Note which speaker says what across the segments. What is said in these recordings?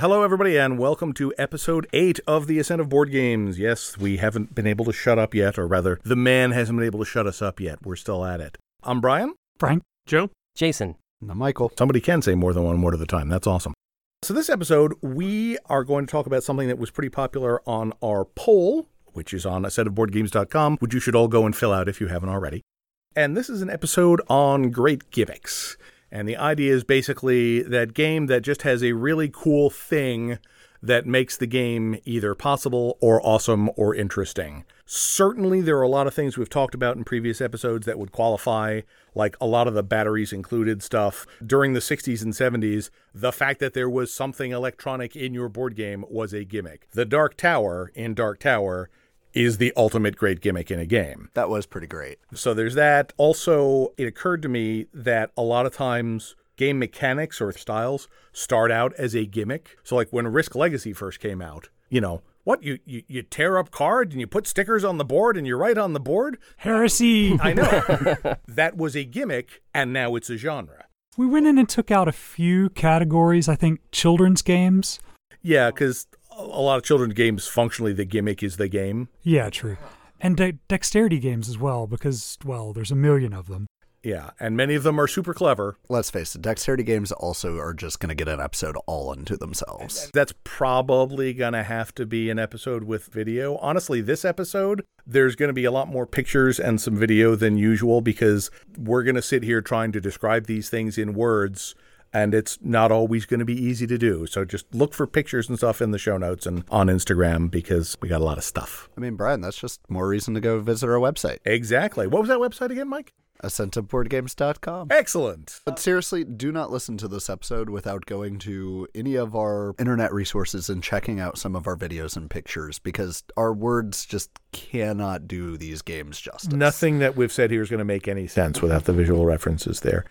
Speaker 1: Hello, everybody, and welcome to episode 8 of The Ascent of Board Games. Yes, we haven't been able to shut up yet, or rather, the man hasn't been able to shut us up yet. We're still at it. I'm Brian.
Speaker 2: Frank.
Speaker 3: Joe?
Speaker 4: Jason.
Speaker 5: Now, Michael.
Speaker 1: Somebody can say more than one word at a time. That's awesome. So, this episode, we are going to talk about something that was pretty popular on our poll, which is on ascentofboardgames.com, which you should all go and fill out if you haven't already. And this is an episode on great gimmicks. And the idea is basically that game that just has a really cool thing that makes the game either possible or awesome or interesting. Certainly, there are a lot of things we've talked about in previous episodes that would qualify, like a lot of the batteries included stuff. During the 60s and 70s, the fact that there was something electronic in your board game was a gimmick. The Dark Tower in Dark Tower is the ultimate great gimmick in a game.
Speaker 5: That was pretty great.
Speaker 1: So there's that. Also, it occurred to me that a lot of times game mechanics or styles start out as a gimmick. So like when Risk Legacy first came out, you know, what you, you you tear up cards and you put stickers on the board and you write on the board?
Speaker 2: Heresy.
Speaker 1: I know. that was a gimmick and now it's a genre.
Speaker 2: we went in and took out a few categories. I think children's games.
Speaker 1: Yeah, cuz a lot of children's games functionally the gimmick is the game.
Speaker 2: Yeah, true. And de- dexterity games as well, because, well, there's a million of them.
Speaker 1: Yeah, and many of them are super clever.
Speaker 5: Let's face it, dexterity games also are just going to get an episode all unto themselves.
Speaker 1: That's probably going to have to be an episode with video. Honestly, this episode, there's going to be a lot more pictures and some video than usual because we're going to sit here trying to describe these things in words. And it's not always going to be easy to do. So just look for pictures and stuff in the show notes and on Instagram because we got a lot of stuff.
Speaker 5: I mean, Brian, that's just more reason to go visit our website,
Speaker 1: Exactly. What was that website again, Mike?
Speaker 5: ascentofboardgames.com.
Speaker 1: Excellent.
Speaker 5: But seriously, do not listen to this episode without going to any of our internet resources and checking out some of our videos and pictures because our words just cannot do these games justice.
Speaker 1: Nothing that we've said here is going to make any sense without the visual references there.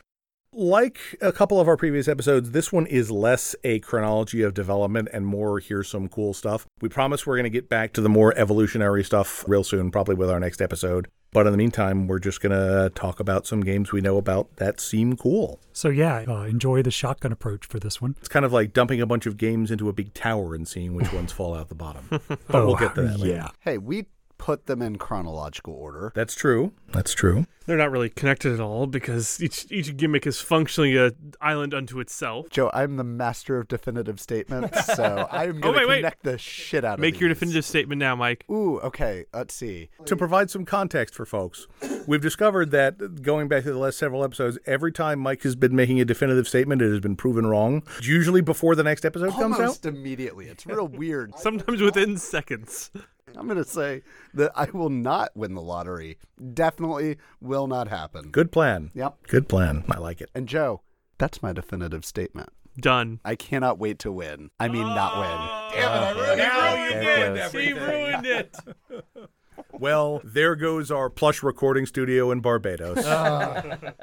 Speaker 1: Like a couple of our previous episodes, this one is less a chronology of development and more here's some cool stuff. We promise we're going to get back to the more evolutionary stuff real soon, probably with our next episode. But in the meantime, we're just going to talk about some games we know about that seem cool.
Speaker 2: So, yeah, uh, enjoy the shotgun approach for this one.
Speaker 1: It's kind of like dumping a bunch of games into a big tower and seeing which ones fall out the bottom. But
Speaker 2: Oh,
Speaker 1: we'll get to that later.
Speaker 2: Yeah.
Speaker 5: Hey, we put them in chronological order.
Speaker 1: That's true. That's true.
Speaker 3: They're not really connected at all because each each gimmick is functionally a island unto itself.
Speaker 5: Joe, I'm the master of definitive statements, so I'm
Speaker 3: Oh,
Speaker 5: going to
Speaker 3: wait, wait.
Speaker 5: connect the shit out of
Speaker 3: Make your definitive statement now, Mike.
Speaker 5: Ooh, okay. Let's see.
Speaker 1: to provide some context for folks, we've discovered that going back to the last several episodes, every time Mike has been making a definitive statement, it has been proven wrong. Usually before the next episode comes out.
Speaker 5: Almost immediately. It's real weird.
Speaker 3: Sometimes within seconds.
Speaker 5: I'm going to say that I will not win the lottery. Definitely will not happen.
Speaker 1: Good plan.
Speaker 5: Yep.
Speaker 1: Good plan. I like it.
Speaker 5: And Joe, that's my definitive statement.
Speaker 3: Done.
Speaker 5: I cannot wait to win. I mean, not win. Oh, Damn it!
Speaker 3: Now you
Speaker 1: There
Speaker 3: did. He ruined it.
Speaker 1: Well, there goes our plush recording studio in Barbados.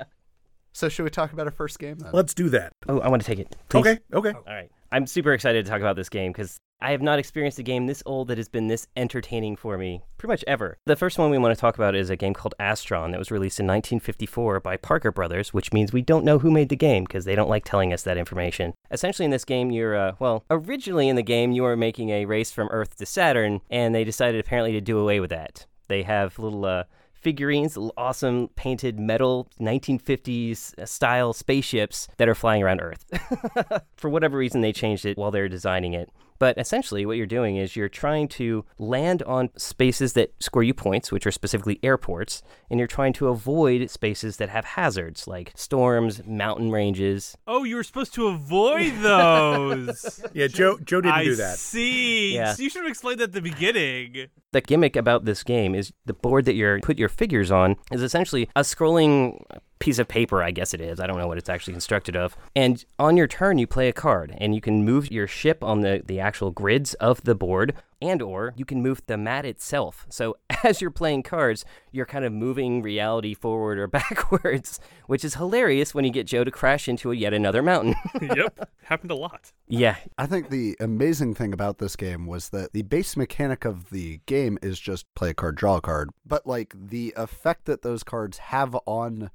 Speaker 5: So, should we talk about our first game then?
Speaker 1: Let's do that.
Speaker 4: Oh, I want to take it. Please.
Speaker 1: Okay. Okay.
Speaker 4: All right. I'm super excited to talk about this game because I have not experienced a game this old that has been this entertaining for me pretty much ever. The first one we want to talk about is a game called Astron that was released in 1954 by Parker Brothers, which means we don't know who made the game because they don't like telling us that information. Essentially, in this game, you're, uh, well, originally in the game, you were making a race from Earth to Saturn, and they decided apparently to do away with that. They have little, uh, figurines, awesome painted metal 1950s uh, style spaceships that are flying around Earth. For whatever reason, they changed it while they were designing it. But essentially, what you're doing is you're trying to land on spaces that score you points, which are specifically airports, and you're trying to avoid spaces that have hazards like storms, mountain ranges.
Speaker 3: Oh, you were supposed to avoid those.
Speaker 1: Yeah, Joe. Joe didn't
Speaker 3: I
Speaker 1: do that.
Speaker 3: see.
Speaker 4: Yeah.
Speaker 3: So you should have explained that at the beginning.
Speaker 4: The gimmick about this game is the board that you're put your figures on is essentially a scrolling piece of paper, I guess it is. I don't know what it's actually constructed of. And on your turn, you play a card, and you can move your ship on the, the actual grids of the board, and or you can move the mat itself. So as you're playing cards, you're kind of moving reality forward or backwards, which is hilarious when you get Joe to crash into a yet another mountain.
Speaker 3: yep, happened a lot.
Speaker 4: yeah,
Speaker 5: I think the amazing thing about this game was that the base mechanic of the game is just play a card, draw a card. But like the effect that those cards have on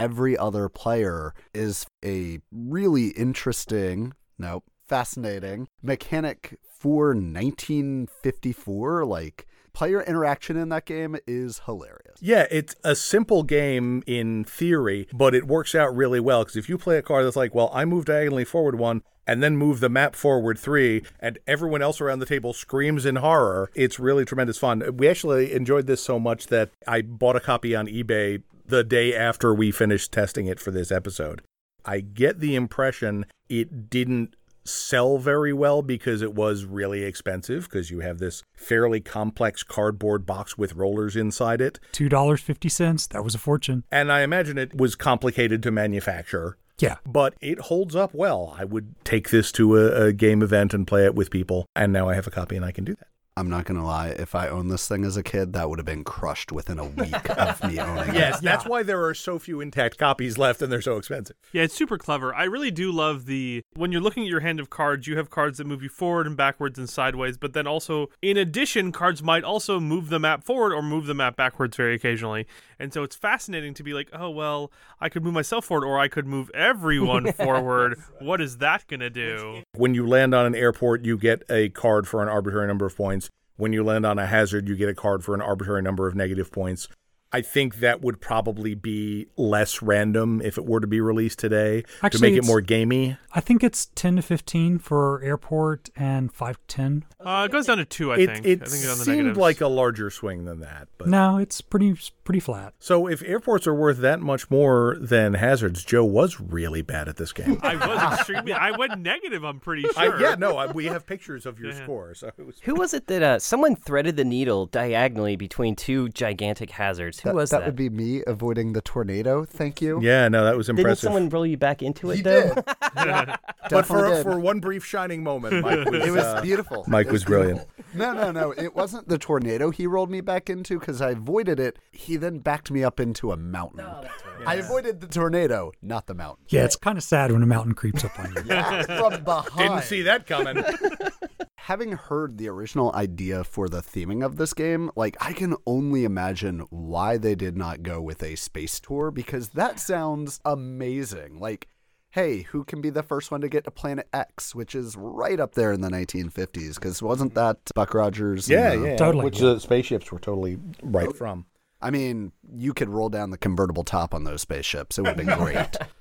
Speaker 5: every other player is a really interesting, no, fascinating mechanic for 1954. Like player interaction in that game is hilarious.
Speaker 1: Yeah, it's a simple game in theory, but it works out really well because if you play a card that's like, well, I move diagonally forward one and then move the map forward three, and everyone else around the table screams in horror, it's really tremendous fun. We actually enjoyed this so much that I bought a copy on eBay the day after we finished testing it for this episode. I get the impression it didn't sell very well because it was really expensive because you have this fairly complex cardboard box with rollers inside it.
Speaker 2: $2.50. That was a fortune.
Speaker 1: And I imagine it was complicated to manufacture,
Speaker 2: Yeah.
Speaker 1: but it holds up well. I would take this to a, a game event and play it with people. And now I have a copy and I can do that.
Speaker 5: I'm not gonna lie. If I owned this thing as a kid, that would have been crushed within a week of me owning it.
Speaker 1: Yes, that's why there are so few intact copies left and they're so expensive.
Speaker 3: Yeah, it's super clever. I really do love the when you're looking at your hand of cards, you have cards that move you forward and backwards and sideways, but then also in addition, cards might also move the map forward or move the map backwards very occasionally. And so it's fascinating to be like, "Oh, well, I could move myself forward or I could move everyone forward. What is that going to do?"
Speaker 1: When you land on an airport, you get a card for an arbitrary number of points. When you land on a hazard, you get a card for an arbitrary number of negative points. I think that would probably be less random if it were to be released today to make it more gamey.
Speaker 2: I think it's 10 to 15 for airport and 5 to 10.
Speaker 3: Uh, it goes down to 2, I
Speaker 1: It,
Speaker 3: think.
Speaker 1: it
Speaker 3: I think on the
Speaker 1: seemed
Speaker 3: negatives.
Speaker 1: like a larger swing than that. But
Speaker 2: No, it's pretty pretty flat.
Speaker 1: So if airports are worth that much more than hazards, Joe was really bad at this game.
Speaker 3: I was extremely I went negative, I'm pretty
Speaker 1: I,
Speaker 3: sure.
Speaker 1: yeah, no, I, we have pictures of your
Speaker 3: Yeah.
Speaker 1: score. So was
Speaker 4: Who was it that uh, someone threaded the needle diagonally between two gigantic hazards? Who
Speaker 5: That,
Speaker 4: was
Speaker 5: that
Speaker 4: that?
Speaker 5: would be me avoiding the tornado. Thank you.
Speaker 1: Yeah, no, that was impressive.
Speaker 4: Didn't someone roll you back into it
Speaker 5: He
Speaker 4: though?
Speaker 5: did. Yeah,
Speaker 1: but for
Speaker 5: did.
Speaker 1: for one brief shining moment, Mike was,
Speaker 5: it was
Speaker 1: uh,
Speaker 5: beautiful.
Speaker 1: Mike
Speaker 5: It
Speaker 1: was brilliant.
Speaker 5: No, no, no. It wasn't the tornado he rolled me back into because I avoided it. He then backed me up into a mountain. I avoided the tornado, not the mountain.
Speaker 2: Yeah, it's kind of sad when a mountain creeps up on you.
Speaker 5: Yeah, from behind.
Speaker 1: Didn't see that coming.
Speaker 5: Having heard the original idea for the theming of this game, like I can only imagine why they did not go with a space tour because that sounds amazing. Like, hey, who can be the first one to get to Planet X, which is right up there in the 1950s? Because wasn't that Buck Rogers? and,
Speaker 1: yeah,
Speaker 5: uh,
Speaker 1: yeah.
Speaker 2: Totally.
Speaker 1: Which the spaceships were totally right from.
Speaker 5: I mean, you could roll down the convertible top on those spaceships. It would have been great.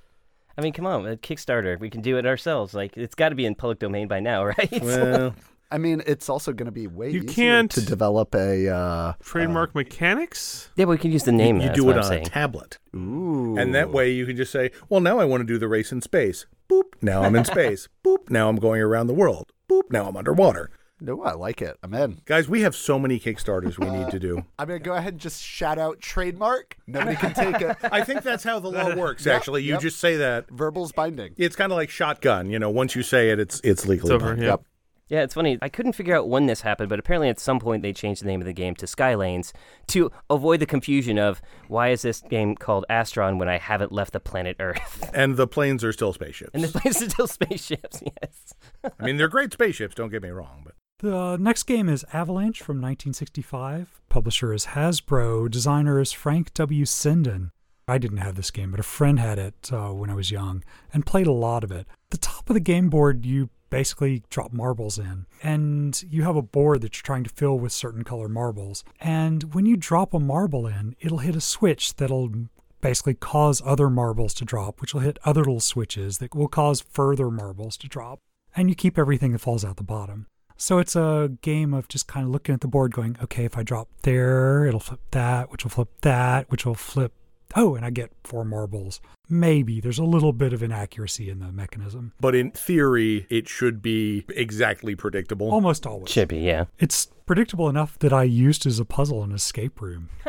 Speaker 4: I mean, come on, Kickstarter. We can do it ourselves. Like, it's got to be in public domain by now, right?
Speaker 1: Well,
Speaker 5: I mean, it's also going to be way
Speaker 3: You
Speaker 5: easier
Speaker 3: can't-
Speaker 5: to develop a. Uh,
Speaker 3: Trademark mechanics?
Speaker 4: yeah, but we can use the name.
Speaker 1: you
Speaker 4: that's
Speaker 1: do it on
Speaker 4: saying.
Speaker 1: a tablet.
Speaker 5: ooh.
Speaker 1: And that way you can just say, well, now I want to do the race in space. Boop. Now I'm in space. Boop. Now I'm going around the world. Boop. Now I'm underwater.
Speaker 5: No, I like it. I'm in.
Speaker 1: Guys, we have so many Kickstarters we need to do.
Speaker 5: I'm going to go ahead and just shout out trademark. Nobody can take it.
Speaker 1: I think that's how the law works,
Speaker 5: Yep,
Speaker 1: actually. You
Speaker 5: yep.
Speaker 1: just say that.
Speaker 5: Verbal's binding.
Speaker 1: It's kind of like shotgun. You know, once you say it, it's it's legally
Speaker 3: It's over,
Speaker 1: binding.
Speaker 3: yeah.
Speaker 5: Yep.
Speaker 4: Yeah, it's funny. I couldn't figure out when this happened, but apparently at some point they changed the name of the game to Skylanes to avoid the confusion of why is this game called Astron when I haven't left the planet Earth?
Speaker 1: And the planes are still spaceships.
Speaker 4: And the planes are still spaceships. Yes.
Speaker 1: I mean, they're great spaceships. Don't get me wrong, but
Speaker 2: The next game is Avalanche from 1965. Publisher is Hasbro. Designer is Frank W. Sinden. I didn't have this game, but a friend had it uh, when I was young and played a lot of it. The top of the game board, you basically drop marbles in, and you have a board that you're trying to fill with certain color marbles. And when you drop a marble in, it'll hit a switch that'll basically cause other marbles to drop, which will hit other little switches that will cause further marbles to drop. And you keep everything that falls out the bottom. So it's a game of just kind of looking at the board going, okay, if I drop there, it'll flip that, which will flip that, which will flip oh, and I get four marbles. Maybe there's a little bit of inaccuracy in the mechanism.
Speaker 1: But in theory, it should be exactly predictable.
Speaker 2: Almost always.
Speaker 4: Should be, yeah.
Speaker 2: It's predictable enough that I used as a puzzle in Escape Room,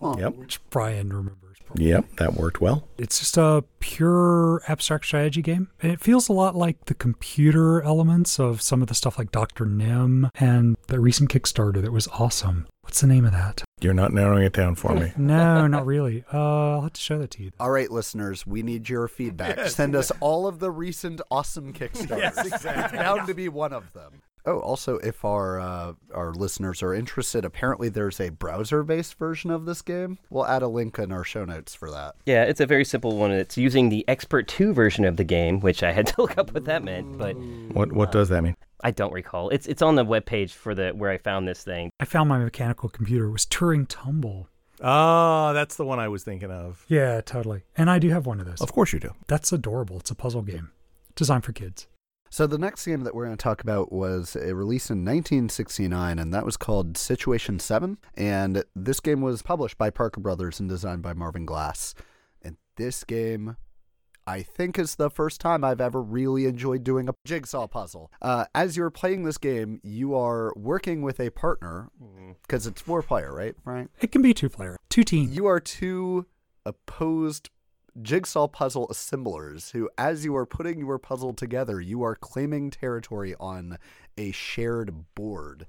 Speaker 1: Yep.
Speaker 2: which Brian remembers. Probably.
Speaker 1: Yep, that worked well.
Speaker 2: It's just a pure abstract strategy game. And it feels a lot like the computer elements of some of the stuff like Dr. Nim and the recent Kickstarter that was awesome. What's the name of that?
Speaker 1: You're not narrowing it down for me.
Speaker 2: No, not really. Uh, I'll have to show that to you.
Speaker 5: All right, listeners, we need your feedback. Send us all of the recent awesome Kickstarters. It's bound to be one of them. Oh, also, if our uh, our listeners are interested, apparently there's a browser-based version of this game. We'll add a link in our show notes for that.
Speaker 4: Yeah, it's a very simple one. It's using the Expert 2 version of the game, which I had to look up what that meant, but
Speaker 1: What what does that mean?
Speaker 4: I don't recall. It's it's on the webpage for the where I found this thing.
Speaker 2: I found my mechanical computer. It was Turing Tumble.
Speaker 1: Ah, that's the one I was thinking of.
Speaker 2: Yeah, totally. And I do have one of those.
Speaker 1: Of course you do.
Speaker 2: That's adorable. It's a puzzle game designed for kids.
Speaker 5: So the next game that we're going to talk about was a release in 1969, and that was called Situation 7. And this game was published by Parker Brothers and designed by Marvin Glass. And this game, I think, is the first time I've ever really enjoyed doing a jigsaw puzzle. Uh, as you're playing this game, you are working with a partner, because it's four player, right, Frank?
Speaker 2: It can be two player, two team.
Speaker 5: You are two opposed jigsaw puzzle assemblers who, as you are putting your puzzle together, you are claiming territory on a shared board.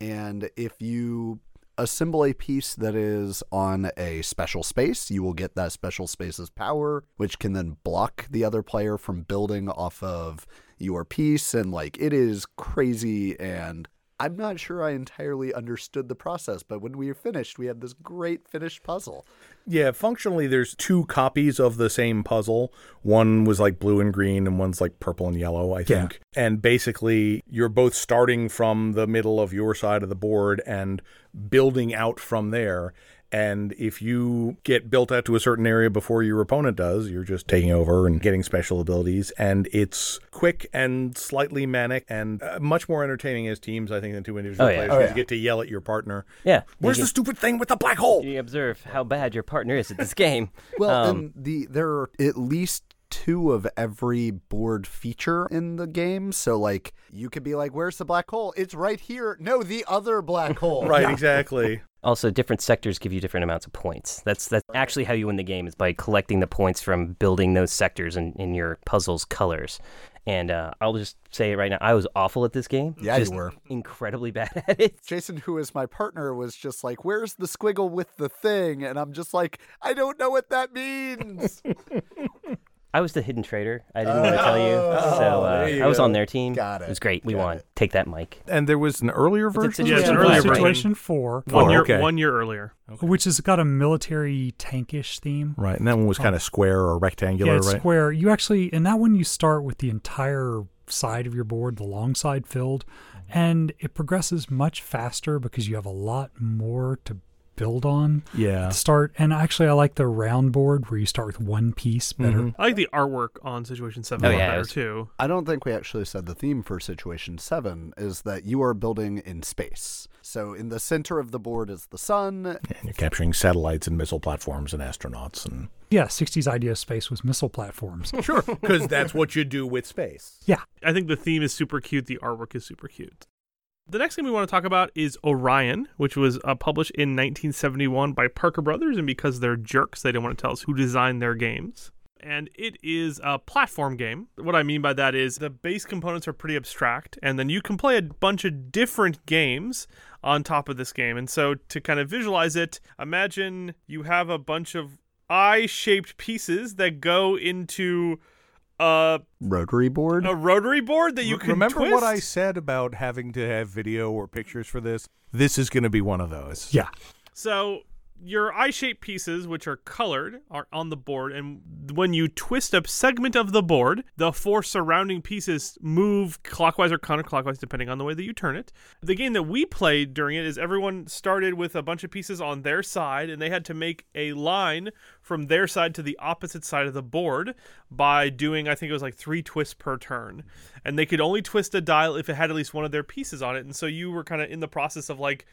Speaker 5: And if you assemble a piece that is on a special space, you will get that special space's power, which can then block the other player from building off of your piece. And like, it is crazy and I'm not sure I entirely understood the process, but when we were finished, we had this great finished puzzle.
Speaker 1: Yeah, functionally, there's two copies of the same puzzle. One was like blue and green, and one's like purple and yellow, I
Speaker 2: Yeah.
Speaker 1: think. And basically, you're both starting from the middle of your side of the board and building out from there. And if you get built out to a certain area before your opponent does, you're just taking over and getting special abilities. And it's quick and slightly manic and uh, much more entertaining as teams, I think, than two individual
Speaker 4: Oh, yeah.
Speaker 1: players.
Speaker 4: Oh,
Speaker 1: 'cause
Speaker 5: yeah.
Speaker 1: You get to yell at your partner.
Speaker 4: Yeah.
Speaker 1: Where's
Speaker 4: you,
Speaker 1: the stupid thing with the black hole?
Speaker 4: you observe how bad your partner is at this game.
Speaker 5: Well,
Speaker 4: Um,
Speaker 5: and the there are at least two of every board feature in the game. So like you could be like, "Where's the black hole? It's right here." No, the other black hole.
Speaker 1: Right, exactly.
Speaker 4: Also, different sectors give you different amounts of points. That's that's actually how you win the game is by collecting the points from building those sectors in, in your puzzle's colors. And uh, I'll just say it right now, I was awful at this game.
Speaker 5: Yeah, you were.
Speaker 4: incredibly bad at it.
Speaker 5: Jason, who is my partner, was just like, "Where's the squiggle with the thing?" And I'm just like, "I don't know what that means."
Speaker 4: I was the hidden traitor. I didn't want to tell you. So uh,
Speaker 1: you
Speaker 4: I was
Speaker 1: go.
Speaker 4: on their team.
Speaker 5: Got it.
Speaker 4: It was great. We
Speaker 5: Got
Speaker 4: won.
Speaker 5: it.
Speaker 4: Take that, Mike.
Speaker 1: And there was an earlier version?
Speaker 3: Yeah, it's an earlier version.
Speaker 2: Situation 4,
Speaker 3: One
Speaker 1: Oh,
Speaker 3: year,
Speaker 1: okay.
Speaker 3: one year earlier.
Speaker 2: which has got a military tankish theme.
Speaker 1: Right, and that one was kind of square or rectangular,
Speaker 2: yeah, it's
Speaker 1: right?
Speaker 2: square. You actually, in that one, you start with the entire side of your board, the long side filled, and it progresses much faster because you have a lot more to build on.
Speaker 1: Yeah.
Speaker 2: Start, and actually, I like the round board where you start with one piece better.
Speaker 1: Mhm.
Speaker 3: I like the artwork on Situation 7
Speaker 4: Oh,
Speaker 3: a lot
Speaker 4: yeah,
Speaker 3: better,
Speaker 4: was-
Speaker 3: too.
Speaker 5: I don't think we actually said the theme for Situation 7 is that you are building in space. So in the center of the board is the sun.
Speaker 1: And you're capturing satellites and missile platforms and astronauts and
Speaker 2: Yeah, 60s idea of space was missile platforms.
Speaker 1: Sure, because that's what you do with space.
Speaker 2: yeah,
Speaker 3: I think the theme is super cute. The artwork is super cute. The next thing we want to talk about is Orion, which was uh, published in 1971 by Parker Brothers, and because they're jerks, they didn't want to tell us who designed their games. And it is a platform game. What I mean by that is the base components are pretty abstract, and then you can play a bunch of different games on top of this game. And so, to kind of visualize it, imagine you have a bunch of eye shaped pieces that go into a,
Speaker 5: Rotary board.
Speaker 3: a rotary board that you can
Speaker 1: remember
Speaker 3: twist.
Speaker 1: what I said about having to have video or pictures for this? This is going to be one of those.
Speaker 2: yeah.
Speaker 3: So your eye-shaped pieces, which are colored, are on the board, and when you twist a segment of the board, the four surrounding pieces move clockwise or counterclockwise, depending on the way that you turn it. The game that we played during it is everyone started with a bunch of pieces on their side, and they had to make a line from their side to the opposite side of the board by doing, I think it was like three twists per turn, and they could only twist a dial if it had at least one of their pieces on it, and so you were kind of in the process of like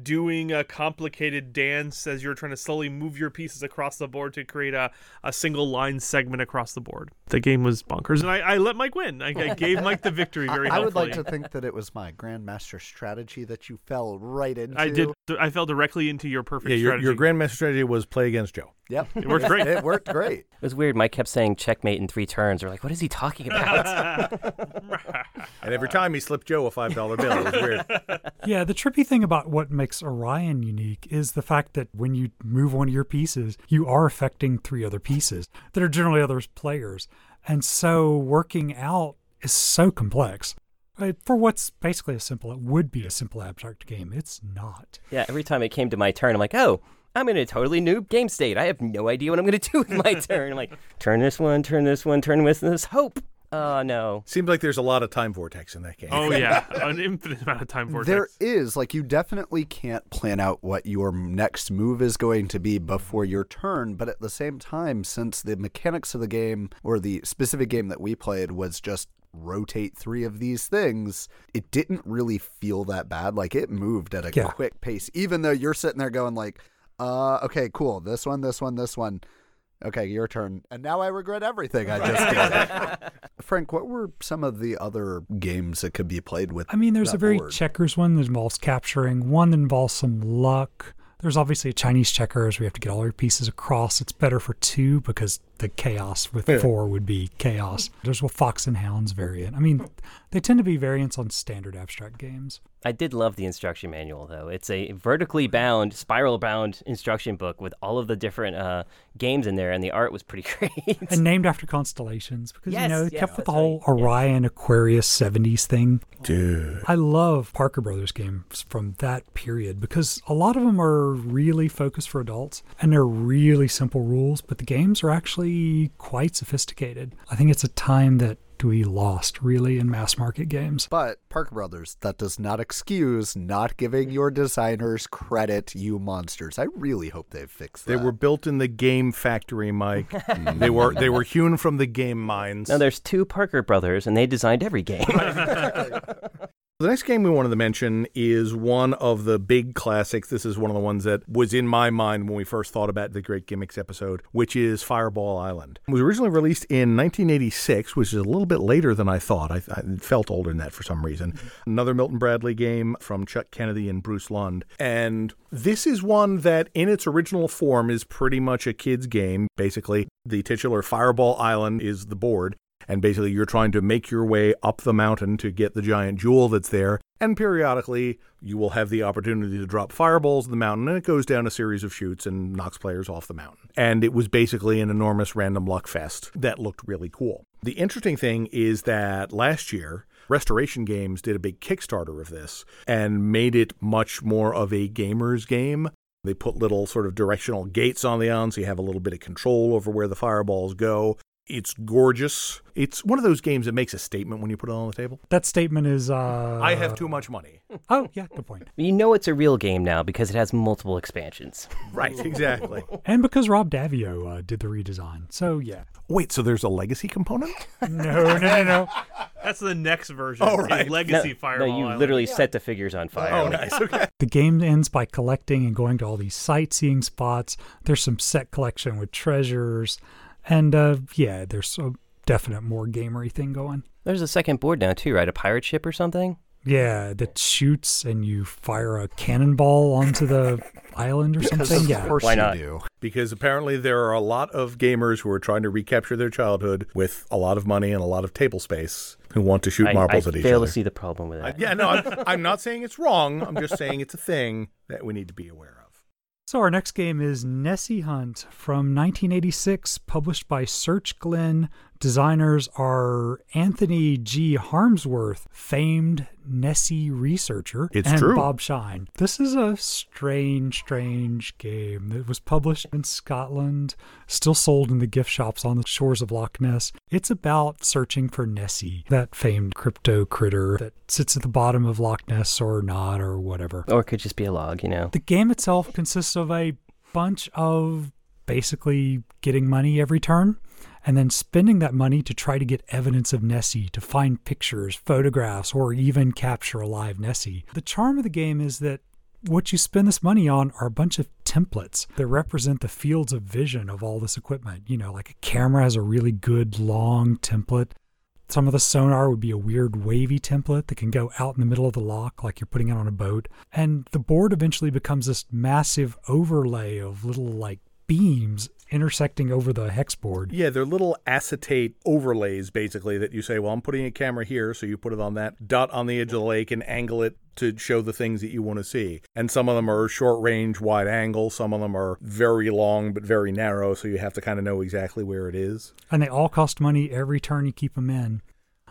Speaker 3: doing a complicated dance as you're trying to slowly move your pieces across the board to create a, a single line segment across the board. The game was bonkers, and I, I let Mike win. I, I gave Mike the victory very
Speaker 5: I, I would like to think that it was my grandmaster strategy that you fell right into.
Speaker 3: I did. I fell directly into your perfect
Speaker 1: Yeah, your,
Speaker 3: strategy.
Speaker 1: your grandmaster strategy was play against Joe.
Speaker 5: Yep,
Speaker 3: It worked great.
Speaker 5: It worked great.
Speaker 4: It was weird. Mike kept saying checkmate in three turns. We're like, what is he talking about?
Speaker 1: And every time he slipped Joe a $5 bill. It was weird.
Speaker 2: Yeah, the trippy thing about what makes Orion unique is the fact that when you move one of your pieces, you are affecting three other pieces that are generally other players. And so working out is so complex. Uh, For what's basically a simple, it would be a simple abstract game. It's not.
Speaker 4: yeah, every time it came to my turn, I'm like, oh, I'm in a totally new game state. I have no idea what I'm going to do with my turn. I'm like, turn this one, turn this one, turn this, this. Hope. Oh, no.
Speaker 1: Seems like there's a lot of time vortex in that game.
Speaker 3: oh yeah, an infinite amount of time vortex.
Speaker 5: There is like you definitely can't plan out what your next move is going to be before your turn, but at the same time, since the mechanics of the game or the specific game that we played was just rotate three of these things, it didn't really feel that bad. Like it moved at a
Speaker 2: Yeah.
Speaker 5: quick pace, even though you're sitting there going like, uh, okay, cool, this one, this one, this one. Okay, your turn. And now I regret everything I just did. Frank, what were some of the other games that could be played with?
Speaker 2: I mean, there's
Speaker 5: that
Speaker 2: a very
Speaker 5: board?
Speaker 2: checkers one that involves capturing, one that involves some luck. There's obviously a Chinese checkers where you have to get all your pieces across. It's better for two because the chaos with
Speaker 1: Yeah.
Speaker 2: four would be chaos. There's a Fox and Hounds variant. I mean, they tend to be variants on standard abstract games.
Speaker 4: I did love the instruction manual, though. It's a vertically bound, spiral bound instruction book with all of the different uh, games in there, and the art was pretty great.
Speaker 2: And named after constellations because, you know, it
Speaker 4: yeah,
Speaker 2: kept with the whole
Speaker 4: right. Yeah.
Speaker 2: Orion Aquarius 70s thing.
Speaker 1: Dude.
Speaker 2: I love Parker Brothers games from that period because a lot of them are really focused for adults and they're really simple rules, but the games are actually quite sophisticated. I think it's a time that we lost really in mass market games.
Speaker 5: But Parker Brothers, that does not excuse not giving your designers credit, you monsters. I really hope they've fixed
Speaker 1: They were built in the game factory, Mike. they were they were hewn from the game mines.
Speaker 4: now, there's two Parker brothers, and they designed every game.
Speaker 1: The next game we wanted to mention is one of the big classics. This is one of the ones that was in my mind when we first thought about the Great Gimmicks episode, which is Fireball Island. It was originally released in 1986, which is a little bit later than I thought. I, I felt older than that for some reason. Another Milton Bradley game from Chuck Kennedy and Bruce Lund. And this is one that, in its original form, is pretty much a kid's game. Basically, the titular Fireball Island is the board. And basically, you're trying to make your way up the mountain to get the giant jewel that's there. And periodically, you will have the opportunity to drop fireballs in the mountain, and it goes down a series of chutes and knocks players off the mountain. And it was basically an enormous random luck fest that looked really cool. The interesting thing is that last year, Restoration Games did a big Kickstarter of this and made it much more of a gamer's game. They put little sort of directional gates on the island so you have a little bit of control over where the fireballs go. It's gorgeous. It's one of those games that makes a statement when you put it on the table.
Speaker 2: That statement is uh
Speaker 1: I have too much money.
Speaker 2: Oh, yeah, good point.
Speaker 4: you know it's a real game now because it has multiple expansions.
Speaker 1: Right, exactly.
Speaker 2: And because Rob Daviau uh, did the redesign. So, yeah.
Speaker 1: Wait, so there's a legacy component?
Speaker 2: No, no, no, no.
Speaker 3: That's the next version.
Speaker 1: Oh,
Speaker 3: is
Speaker 1: right.
Speaker 3: Legacy
Speaker 4: no,
Speaker 3: Fireball
Speaker 4: no, you
Speaker 3: Island.
Speaker 4: literally set the figures on fire.
Speaker 1: Oh, nice. Okay.
Speaker 2: The game ends by collecting and going to all these sightseeing spots. There's some set collection with treasures. And uh, yeah, there's a definite more gamery thing going.
Speaker 4: There's a second board now too, right? A pirate ship or something.
Speaker 2: Yeah, that shoots and you fire a cannonball onto the island or
Speaker 5: Because
Speaker 2: something.
Speaker 5: of
Speaker 2: Yeah.
Speaker 5: course
Speaker 4: Why
Speaker 5: you
Speaker 4: not?
Speaker 5: do.
Speaker 1: Because apparently there are a lot of gamers who are trying to recapture their childhood with a lot of money and a lot of table space who want to shoot
Speaker 4: I,
Speaker 1: marbles
Speaker 4: I
Speaker 1: at each other.
Speaker 4: I fail
Speaker 1: other.
Speaker 4: to see the problem with
Speaker 1: I-
Speaker 4: that.
Speaker 1: yeah, no, I'm, I'm not saying it's wrong. I'm just saying it's a thing that we need to be aware of.
Speaker 2: So our next game is Nessie Hunt from 1986, published by Search Glen. Designers are Anthony G. Harmsworth, famed Nessie researcher,
Speaker 1: It's
Speaker 2: and
Speaker 1: true.
Speaker 2: Bob Shine. This is a strange, strange game that was published in Scotland, still sold in the gift shops on the shores of Loch Ness. It's about searching for Nessie, that famed crypto critter that sits at the bottom of Loch Ness or not, or whatever.
Speaker 4: Or it could just be a log, you know.
Speaker 2: The game itself consists of a bunch of basically getting money every turn and then spending that money to try to get evidence of Nessie, to find pictures, photographs, or even capture a live Nessie. The charm of the game is that what you spend this money on are a bunch of templates that represent the fields of vision of all this equipment. You know, like a camera has a really good long template. Some of the sonar would be a weird wavy template that can go out in the middle of the lock, like you're putting it on a boat. And the board eventually becomes this massive overlay of little like beams intersecting over the hex board.
Speaker 1: Yeah, they're little acetate overlays basically that you say, well, I'm putting a camera here, so you put it on that dot on the edge of the lake and angle it to show the things that you want to see. And some of them are short range, wide angle, some of them are very long but very narrow, so you have to kind of know exactly where it is.
Speaker 2: And they all cost money every turn you keep them in.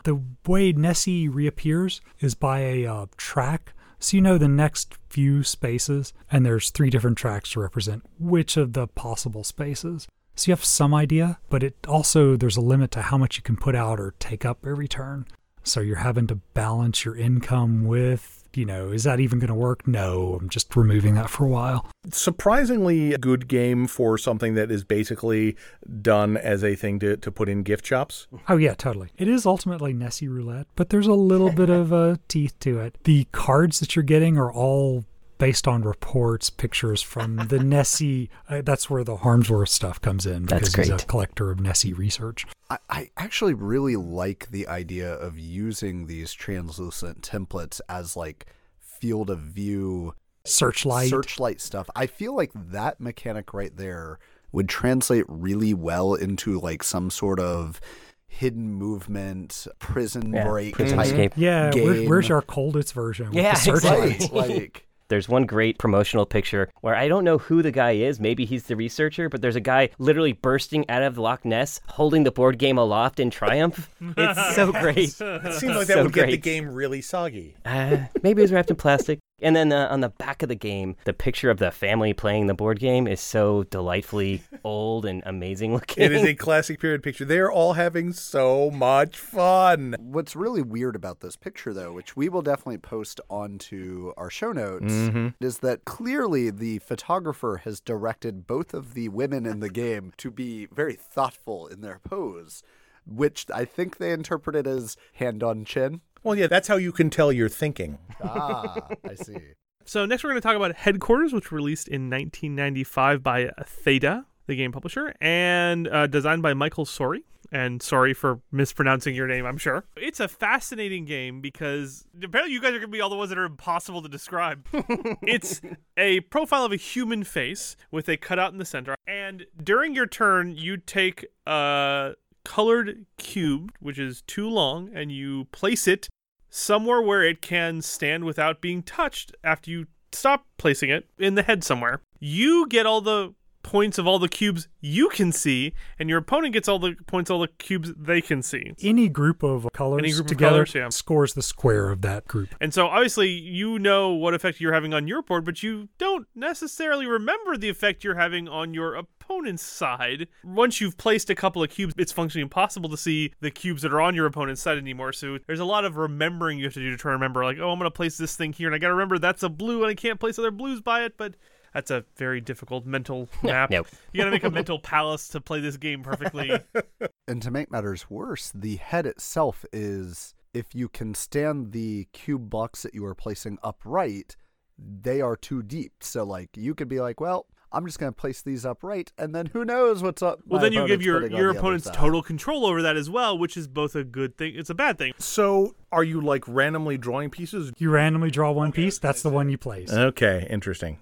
Speaker 2: The way Nessie reappears is by a uh, track so you know the next few spaces, and there's three different tracks to represent which of the possible spaces. So you have some idea, but it also there's a limit to how much you can put out or take up every turn. So you're having to balance your income with you know, is that even going to work? No, I'm just removing that for a while.
Speaker 1: Surprisingly good game for something that is basically done as a thing to, to put in gift shops.
Speaker 2: Oh, yeah, totally. It is ultimately Nessie Roulette, but there's a little bit of uh, teeth to it. The cards that you're getting are all based on reports, pictures from the Nessie. Uh, that's where the Harmsworth stuff comes in because he's a collector of Nessie research.
Speaker 5: I, I actually really like the idea of using these translucent templates as like field of view
Speaker 2: searchlight
Speaker 5: searchlight stuff. I feel like that mechanic right there would translate really well into like some sort of hidden movement prison
Speaker 4: Yeah,
Speaker 5: break
Speaker 4: prison
Speaker 5: type
Speaker 4: escape.
Speaker 2: Yeah, where, where's our Colditz version?
Speaker 4: Yeah,
Speaker 2: the searchlight?
Speaker 5: like
Speaker 4: There's one great promotional picture where I don't know who the guy is. Maybe he's the researcher, but there's a guy literally bursting out of Loch Ness, holding the board game aloft in triumph. It's so great.
Speaker 1: It seems like that
Speaker 4: So
Speaker 1: would get the game really soggy.
Speaker 4: Uh, maybe it was wrapped in plastic. And then uh, on the back of the game, the picture of the family playing the board game is so delightfully old and amazing looking.
Speaker 1: It is a classic period picture. They're all having so much fun.
Speaker 5: What's really weird about this picture, though, which we will definitely post onto our show notes, is that clearly the photographer has directed both of the women in the game to be very thoughtful in their pose, which I think they interpreted as hand on chin.
Speaker 1: Well, yeah, that's how you can tell you're thinking.
Speaker 5: Ah, I see.
Speaker 3: So next we're going to talk about Headquarters, which was released in 1995 by Theta, the game publisher, and uh, designed by Michael Sori. And sorry for mispronouncing your name, I'm sure. It's a fascinating game because apparently you guys are going to be all the ones that are impossible to describe. it's a profile of a human face with a cutout in the center. And during your turn, you take a colored cube, which is too long, and you place it somewhere where it can stand without being touched after you stop placing it in the head somewhere. You get all the points of all the cubes you can see, and your opponent gets all the points, all the cubes they can see.
Speaker 2: Any group of colors
Speaker 3: Any group of
Speaker 2: together
Speaker 3: colors, yeah.
Speaker 2: scores the square of that group.
Speaker 3: And so obviously you know what effect you're having on your board, but you don't necessarily remember the effect you're having on your opponent's side. Once you've placed a couple of cubes, it's functionally impossible to see the cubes that are on your opponent's side anymore. So there's a lot of remembering you have to do to try to remember, like, oh, I'm going to place this thing here, and I got to remember that's a blue, and I can't place other blues by it, but. That's a very difficult mental map.
Speaker 4: no.
Speaker 3: You got to make a mental palace to play this game perfectly.
Speaker 5: And to make matters worse, the head itself is if you can stand the cube blocks that you are placing upright, they are too deep. So like you could be like, well, I'm just going to place these upright, and then who knows what's up.
Speaker 3: Well, then you give your your opponent's total control over that as well, which is both a good thing. It's a bad thing.
Speaker 1: So, are you like randomly drawing pieces?
Speaker 2: You randomly draw one piece, that's the one you place.
Speaker 1: Okay, interesting.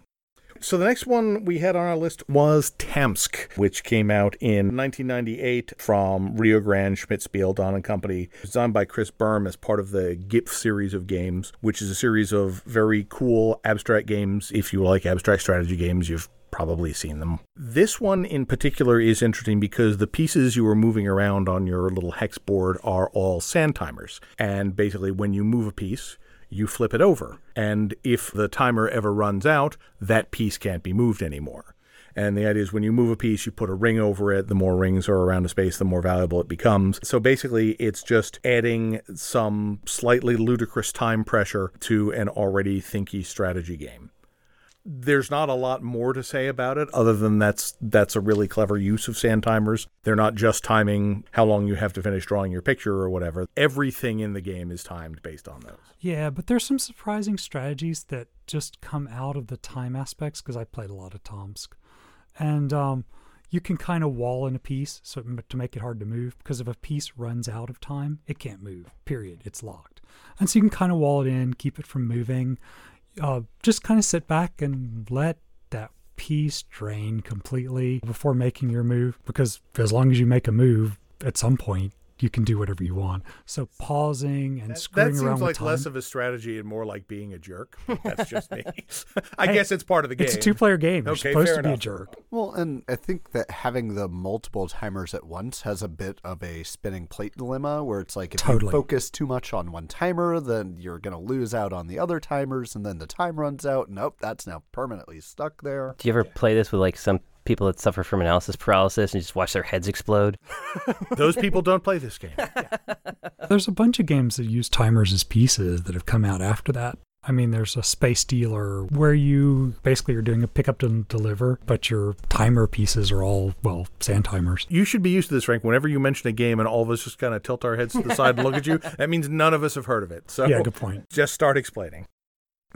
Speaker 1: So the next one we had on our list was Tamsk, which came out in 1998 from Rio Grande Schmidt-Spiel Don and Company, designed by Kris Burm as part of the GIPF series of games, which is a series of very cool abstract games. If you like abstract strategy games, you've probably seen them. This one in particular is interesting because the pieces you are moving around on your little hex board are all sand timers. And basically, when you move a piece, you flip it over. And if the timer ever runs out, that piece can't be moved anymore. And the idea is when you move a piece, you put a ring over it. The more rings are around a space, the more valuable it becomes. So basically, it's just adding some slightly ludicrous time pressure to an already thinky strategy game. There's not a lot more to say about it other than that's that's a really clever use of sand timers. They're not just timing how long you have to finish drawing your picture or whatever. Everything in the game is timed based on those.
Speaker 2: Yeah, but there's some surprising strategies that just come out of the time aspects because I played a lot of Tamsk. And um, you can kind of wall in a piece so to make it hard to move because if a piece runs out of time, it can't move, period. It's locked. And so you can kind of wall it in, keep it from moving. Uh, just kind of sit back and let that piece drain completely before making your move because as long as you make a move at some point you can do whatever you want. So pausing and
Speaker 1: That,
Speaker 2: screwing
Speaker 1: that seems
Speaker 2: around
Speaker 1: like
Speaker 2: with time.
Speaker 1: less of a strategy and more like being a jerk. That's just me. I guess it's part of the game.
Speaker 2: It's a two-player game. You're
Speaker 1: Okay,
Speaker 2: supposed
Speaker 1: fair
Speaker 2: to be a jerk.
Speaker 5: Well, and I think that having the multiple timers at once has a bit of a spinning plate dilemma where it's like if
Speaker 2: Totally.
Speaker 5: you focus too much on one timer, then you're going to lose out on the other timers, and then the time runs out. Nope, that's now permanently stuck there.
Speaker 4: Do you ever play this with like some people that suffer from analysis paralysis and just watch their heads explode?
Speaker 1: Those people don't play this game.
Speaker 2: There's a bunch of games that use timers as pieces that have come out after that. I mean, there's a Space Dealer where you basically are doing a pick up and deliver, but your timer pieces are all, well, sand timers.
Speaker 1: You should be used to this, Frank. Whenever you mention a game and all of us just kind of tilt our heads to the side and look at you, that means none of us have heard of it. So
Speaker 2: Yeah, good point.
Speaker 1: just start explaining.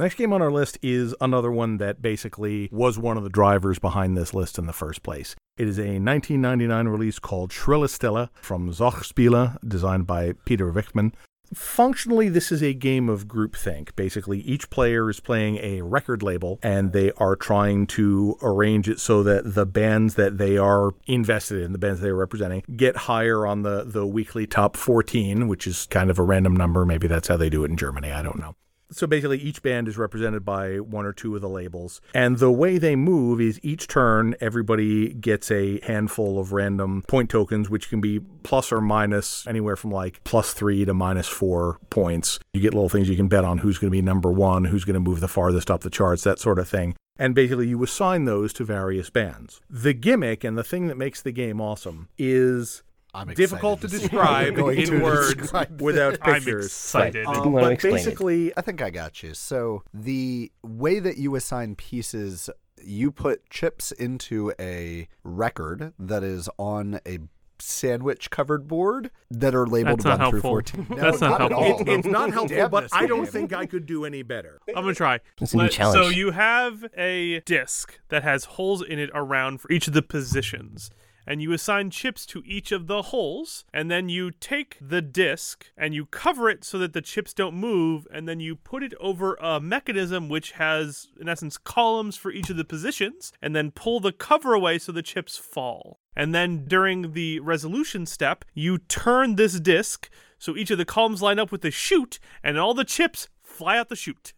Speaker 1: The next game on our list is another one that basically was one of the drivers behind this list in the first place. It is a 1999 release called Schrille Stille from Zochspiele, designed by Peter Wichmann. Functionally, this is a game of groupthink. Basically, each player is playing a record label and they are trying to arrange it so that the bands that they are invested in, the bands they are representing, get higher on the, the weekly top 14, which is kind of a random number. Maybe that's how they do it in Germany. I don't know. So basically, each band is represented by one or two of the labels. And the way they move is each turn, everybody gets a handful of random point tokens, which can be plus or minus anywhere from like plus three to minus four points. You get little things you can bet on who's going to be number one, who's going to move the farthest up the charts, that sort of thing. And basically, you assign those to various bands. The gimmick and the thing that makes the game awesome is
Speaker 5: I'm excited
Speaker 1: difficult to
Speaker 5: to see how you're
Speaker 1: describe
Speaker 5: going
Speaker 1: in
Speaker 5: to
Speaker 1: words
Speaker 5: describe
Speaker 1: without
Speaker 3: I'm
Speaker 1: pictures.
Speaker 3: excited.
Speaker 4: Right.
Speaker 5: Um,
Speaker 1: but
Speaker 4: explain it.
Speaker 1: basically,
Speaker 5: I think I got you. So the way that you assign pieces, you put chips into a record that is on a sandwich covered board that are labeled
Speaker 3: That's not
Speaker 5: 1 through 14. No,
Speaker 3: That's not
Speaker 5: at
Speaker 3: helpful.
Speaker 1: It- it's not helpful,
Speaker 5: Damn
Speaker 1: but I don't think I could do any better.
Speaker 3: I'm gonna try.
Speaker 4: It's a new
Speaker 3: Let-
Speaker 4: challenge.
Speaker 3: So you have a disc that has holes in it around for each of the positions. And you assign chips to each of the holes, and then you take the disc and you cover it so that the chips don't move, and then you put it over a mechanism which has, in essence, columns for each of the positions, and then pull the cover away so the chips fall. And then during the resolution step, you turn this disc so each of the columns line up with the chute, and all the chips fly out the chute.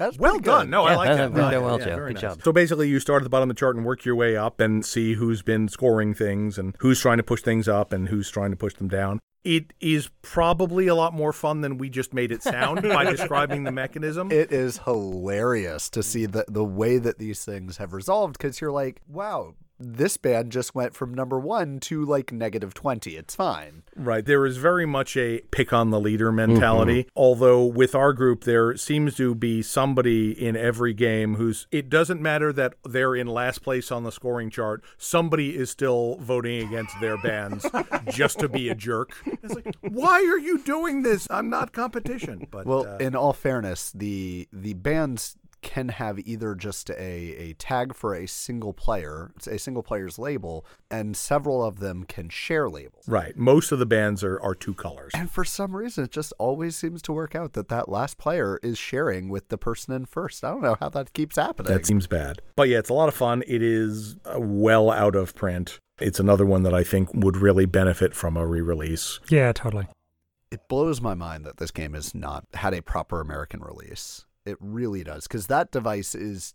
Speaker 5: That's
Speaker 1: Well
Speaker 5: pretty
Speaker 1: done.
Speaker 5: good.
Speaker 1: No, I like
Speaker 4: that-
Speaker 1: that.
Speaker 4: that-
Speaker 1: Right.
Speaker 4: that well,
Speaker 1: Yeah,
Speaker 4: Joe. Good
Speaker 1: nice.
Speaker 4: job.
Speaker 1: So basically, you start at the bottom of the chart and work your way up and see who's been scoring things and who's trying to push things up and who's trying to push them down. It is probably a lot more fun than we just made it sound by describing the mechanism.
Speaker 5: It is hilarious to see the the way that these things have resolved because you're like, wow, this band just went from number one to like negative twenty. It's fine.
Speaker 1: Right. There is very much a pick on the leader mentality. Although with our group, there seems to be somebody in every game who's, it doesn't matter that they're in last place on the scoring chart, somebody is still voting against their bands just to be a jerk. It's like, why are you doing this? I'm not competition. But
Speaker 5: Well,
Speaker 1: uh,
Speaker 5: in all fairness, the the bands can have either just a, a tag for a single player, it's a single player's label, and several of them can share labels.
Speaker 1: right. Most of the bands are, are two colors.
Speaker 5: And for some reason, it just always seems to work out that that last player is sharing with the person in first. I don't know how that keeps happening.
Speaker 1: That seems bad. But yeah, it's a lot of fun. It is uh, well out of print. It's another one that I think would really benefit from a re release.
Speaker 2: Yeah, totally.
Speaker 5: it blows my mind that this game has not had a proper American release. It really does, because that device is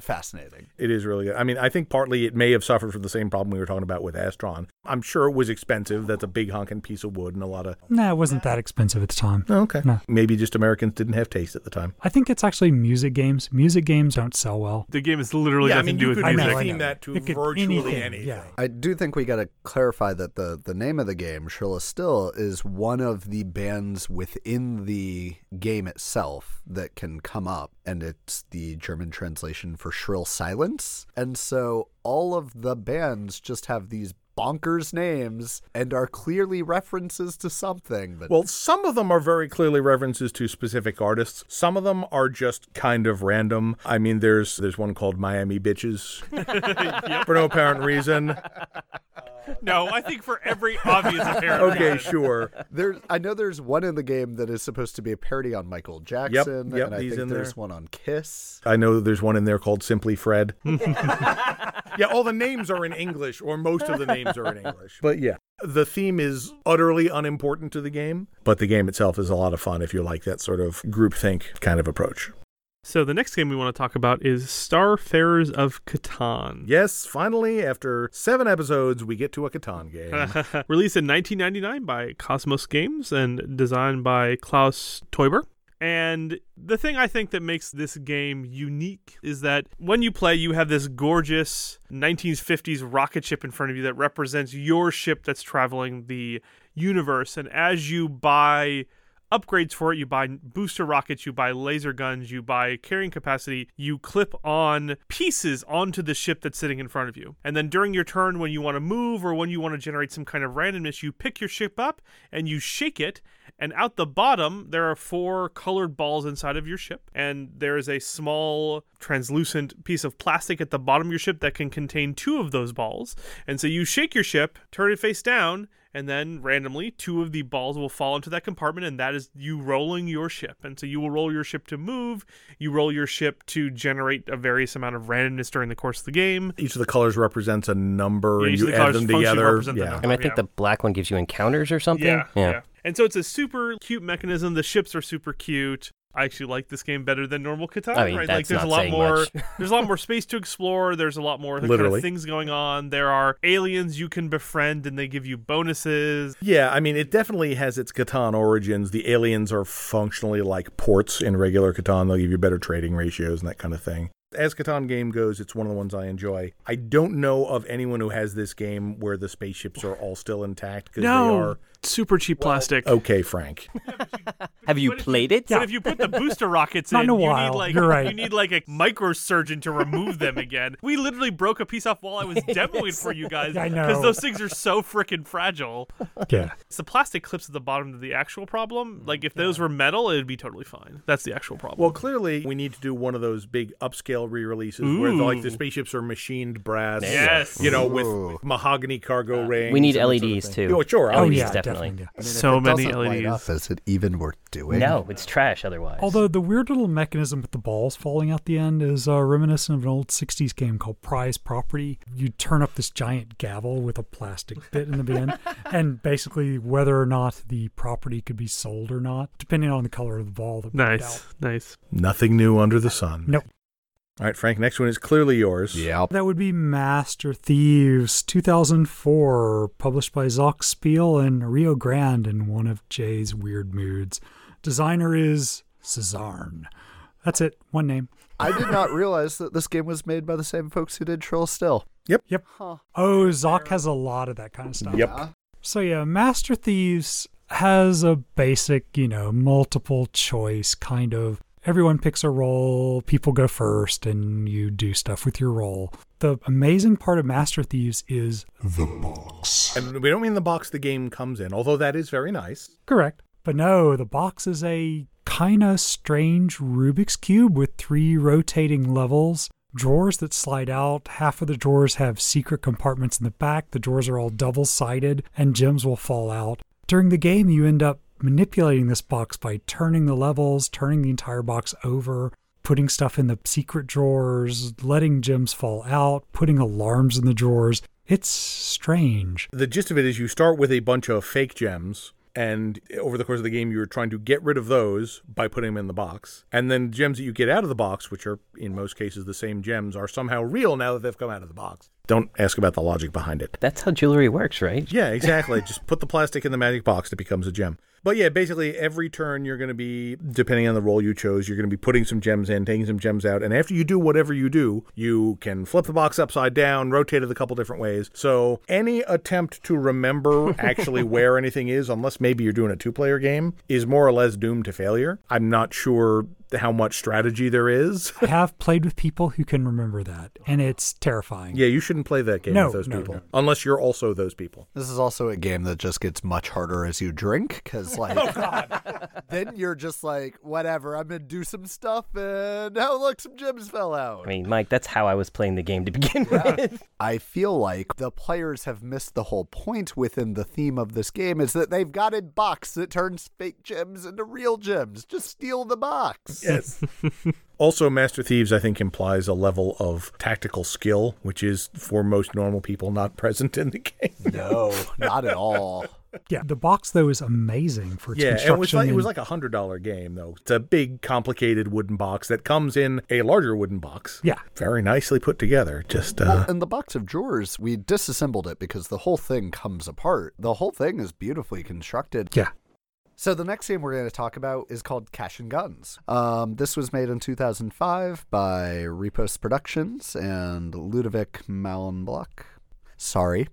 Speaker 5: fascinating.
Speaker 1: It is really good. I mean, I think partly it may have suffered from the same problem we were talking about with Astron. I'm sure it was expensive. That's a big honking piece of wood and a lot of.
Speaker 2: Nah, it wasn't that expensive at the time.
Speaker 1: Oh, okay.
Speaker 2: No.
Speaker 1: Maybe just Americans didn't have taste at the time.
Speaker 2: I think it's actually music games. Music games don't sell well.
Speaker 3: The game is literally
Speaker 1: yeah, I
Speaker 3: nothing
Speaker 1: mean,
Speaker 3: to do
Speaker 1: you
Speaker 3: with
Speaker 1: could
Speaker 3: music.
Speaker 2: I
Speaker 1: theme
Speaker 2: know.
Speaker 1: that to
Speaker 2: It
Speaker 1: virtually
Speaker 2: anything,
Speaker 1: anything.
Speaker 2: yeah.
Speaker 5: I do think we got to clarify that the the name of the game, Schrille Stille, is one of the bands within the game itself that can come up, and it's the German translation for shrill silence. And so all of the bands just have these bonkers names and are clearly references to something. But
Speaker 1: Well, some of them are very clearly references to specific artists. Some of them are just kind of random. I mean, there's there's one called Miami Bitches for no apparent reason.
Speaker 3: No, I think for every obvious apparent
Speaker 1: Okay,
Speaker 3: reason.
Speaker 1: sure.
Speaker 5: There's, I know there's one in the game that is supposed to be a parody on Michael Jackson,
Speaker 1: yep,
Speaker 5: and I
Speaker 1: he's
Speaker 5: think
Speaker 1: in
Speaker 5: there's
Speaker 1: there.
Speaker 5: one on Kiss.
Speaker 1: I know there's one in there called Simply Fred. yeah, all the names are in English, or most of the names are in English. But yeah, the theme is utterly unimportant to the game, but the game itself is a lot of fun if you like that sort of groupthink kind of approach.
Speaker 3: So the next game we want to talk about is Starfarers of Catan.
Speaker 1: Yes, finally, after seven episodes, we get to a Catan game.
Speaker 3: Released in 1999 by Kosmos Games and designed by Klaus Teuber. And the thing I think that makes this game unique is that when you play, you have this gorgeous 1950s rocket ship in front of you that represents your ship that's traveling the universe. And as you buy upgrades for it, you buy booster rockets, you buy laser guns, you buy carrying capacity, you clip on pieces onto the ship that's sitting in front of you. And then during your turn, when you want to move or when you want to generate some kind of randomness, you pick your ship up and you shake it. And out the bottom, there are four colored balls inside of your ship. And there is a small translucent piece of plastic at the bottom of your ship that can contain two of those balls. And so you shake your ship, turn it face down, and then randomly two of the balls will fall into that compartment and that is you rolling your ship and so you will roll your ship to move you roll your ship to generate a various amount of randomness during the course of the game
Speaker 1: Each of the colors represents a number,
Speaker 3: Yeah,
Speaker 1: and you
Speaker 3: the
Speaker 1: add them together.
Speaker 3: represent the
Speaker 1: Yeah.
Speaker 3: number.
Speaker 4: And I think
Speaker 3: Yeah.
Speaker 4: the black one gives you encounters or something.
Speaker 3: yeah, yeah and so it's a super cute mechanism the ships are super cute I actually like this game better than normal Catan.
Speaker 4: I mean,
Speaker 3: right?
Speaker 4: that's
Speaker 3: like there's
Speaker 4: not
Speaker 3: a lot more. there's a lot more space to explore. There's a lot more kind of things going on. There are aliens you can befriend, and they give you bonuses.
Speaker 1: Yeah, I mean, it definitely has its Catan origins. The aliens are functionally like ports in regular Catan. They'll give you better trading ratios and that kind of thing. As Catan game goes, it's one of the ones I enjoy. I don't know of anyone who has this game where the spaceships are all still intact because they are
Speaker 3: super cheap plastic.
Speaker 1: okay, Frank.
Speaker 4: Have you
Speaker 3: What
Speaker 4: played it?
Speaker 3: But if you put the booster rockets
Speaker 2: Not
Speaker 3: in,
Speaker 2: in a
Speaker 3: you
Speaker 2: while.
Speaker 3: need like
Speaker 2: You're right.
Speaker 3: you need like a microsurgeon to remove them again. We literally broke a piece off while I was demoing for you guys
Speaker 2: I know.
Speaker 3: because those things are so freaking fragile.
Speaker 2: Yeah.
Speaker 3: It's the plastic clips at the bottom of the actual problem. Mm, like if those were metal, it'd be totally fine. That's the actual problem.
Speaker 1: Well, clearly, we need to do one of those big upscale re-releases where like the spaceships are machined brass.
Speaker 3: Yes.
Speaker 1: You know, with
Speaker 5: Ooh.
Speaker 1: mahogany cargo uh, rings.
Speaker 4: We need
Speaker 1: and that sort of
Speaker 4: LEDs
Speaker 1: thing.
Speaker 4: too.
Speaker 1: Oh, sure.
Speaker 2: Oh,
Speaker 1: LEDs.
Speaker 2: yeah,
Speaker 4: definitely.
Speaker 2: definitely. yeah.
Speaker 5: I mean,
Speaker 3: So
Speaker 5: if it
Speaker 3: many
Speaker 5: doesn't light
Speaker 3: LEDs.
Speaker 5: up, is it even worth doing?
Speaker 4: No, it's trash otherwise.
Speaker 2: Although the weird little mechanism with the balls falling out the end is uh, reminiscent of an old 60s game called Prize Property. You turn up this giant gavel with a plastic bit in the end, and basically whether or not the property could be sold or not, depending on the color of the ball that popped
Speaker 3: nice,
Speaker 2: out.
Speaker 3: nice.
Speaker 1: Nothing new under the sun.
Speaker 2: Nope.
Speaker 1: All right, Frank. Next one is clearly yours.
Speaker 5: Yep.
Speaker 2: That would be Master Thieves 2004, published by Zoch Spiel and Rio Grande in one of Jay's weird moods. Designer is Cesarne. That's it. One name.
Speaker 5: I did not realize that this game was made by the same folks who did Schrille Stille.
Speaker 2: Yep. Yep. Oh, Zoch has a lot of that kind of stuff.
Speaker 1: Yep.
Speaker 2: So yeah, Master Thieves has a basic, you know, multiple choice kind of everyone picks a role, people go first and you do stuff with your role. The amazing part of Master Thieves is the box.
Speaker 1: And we don't mean the box the game comes in, although that is very nice.
Speaker 2: Correct. But no, the box is a kind of strange Rubik's Cube with three rotating levels, drawers that slide out. Half of the drawers have secret compartments in the back. The drawers are all double sided, and gems will fall out. During the game, you end up manipulating this box by turning the levels, turning the entire box over, putting stuff in the secret drawers, letting gems fall out, putting alarms in the drawers. It's strange.
Speaker 1: The gist of it is you start with a bunch of fake gems. And over the course of the game, you're trying to get rid of those by putting them in the box. And then gems that you get out of the box, which are in most cases the same gems, are somehow real now that they've come out of the box. Don't ask about the logic behind it.
Speaker 4: That's how jewelry works, right?
Speaker 1: Yeah, exactly. Just put the plastic in the magic box, it becomes a gem. But yeah, basically every turn you're going to be, depending on the role you chose, you're going to be putting some gems in, taking some gems out, and after you do whatever you do, you can flip the box upside down, rotate it a couple different ways. So any attempt to remember actually where anything is, unless maybe you're doing a two-player game, is more or less doomed to failure. I'm not sure how much strategy there is.
Speaker 2: I have played with people who can remember that, and it's terrifying.
Speaker 1: yeah, you shouldn't play that game
Speaker 2: No,
Speaker 1: with those
Speaker 2: no,
Speaker 1: people,
Speaker 2: no.
Speaker 1: unless you're also those people.
Speaker 5: This is also a game that just gets much harder as you drink because, like, oh, then you're just like, whatever, I'm gonna do some stuff, and oh look, some gems fell out.
Speaker 4: I mean, Mike, that's how I was playing the game to begin with.
Speaker 5: I feel like the players have missed the whole point within the theme of this game is that they've got a box that turns fake gems into real gems. Just steal the box.
Speaker 1: Yes. also, Master Thieves, I think, implies a level of tactical skill, which is for most normal people not present in the game.
Speaker 5: No, not at all.
Speaker 2: Yeah, the box though is amazing for its
Speaker 1: Yeah, and it was like it was like a hundred dollar game though. It's a big, complicated wooden box that comes in a larger wooden box.
Speaker 2: yeah,
Speaker 1: Very nicely put together. Just uh,
Speaker 5: In the box of drawers, we disassembled it because the whole thing comes apart. The whole thing is beautifully constructed.
Speaker 2: yeah.
Speaker 5: So the next game we're going to talk about is called Cash and Guns. Um, this was made in 2005 by Repos Productions and Ludovic Malenblock. Sorry.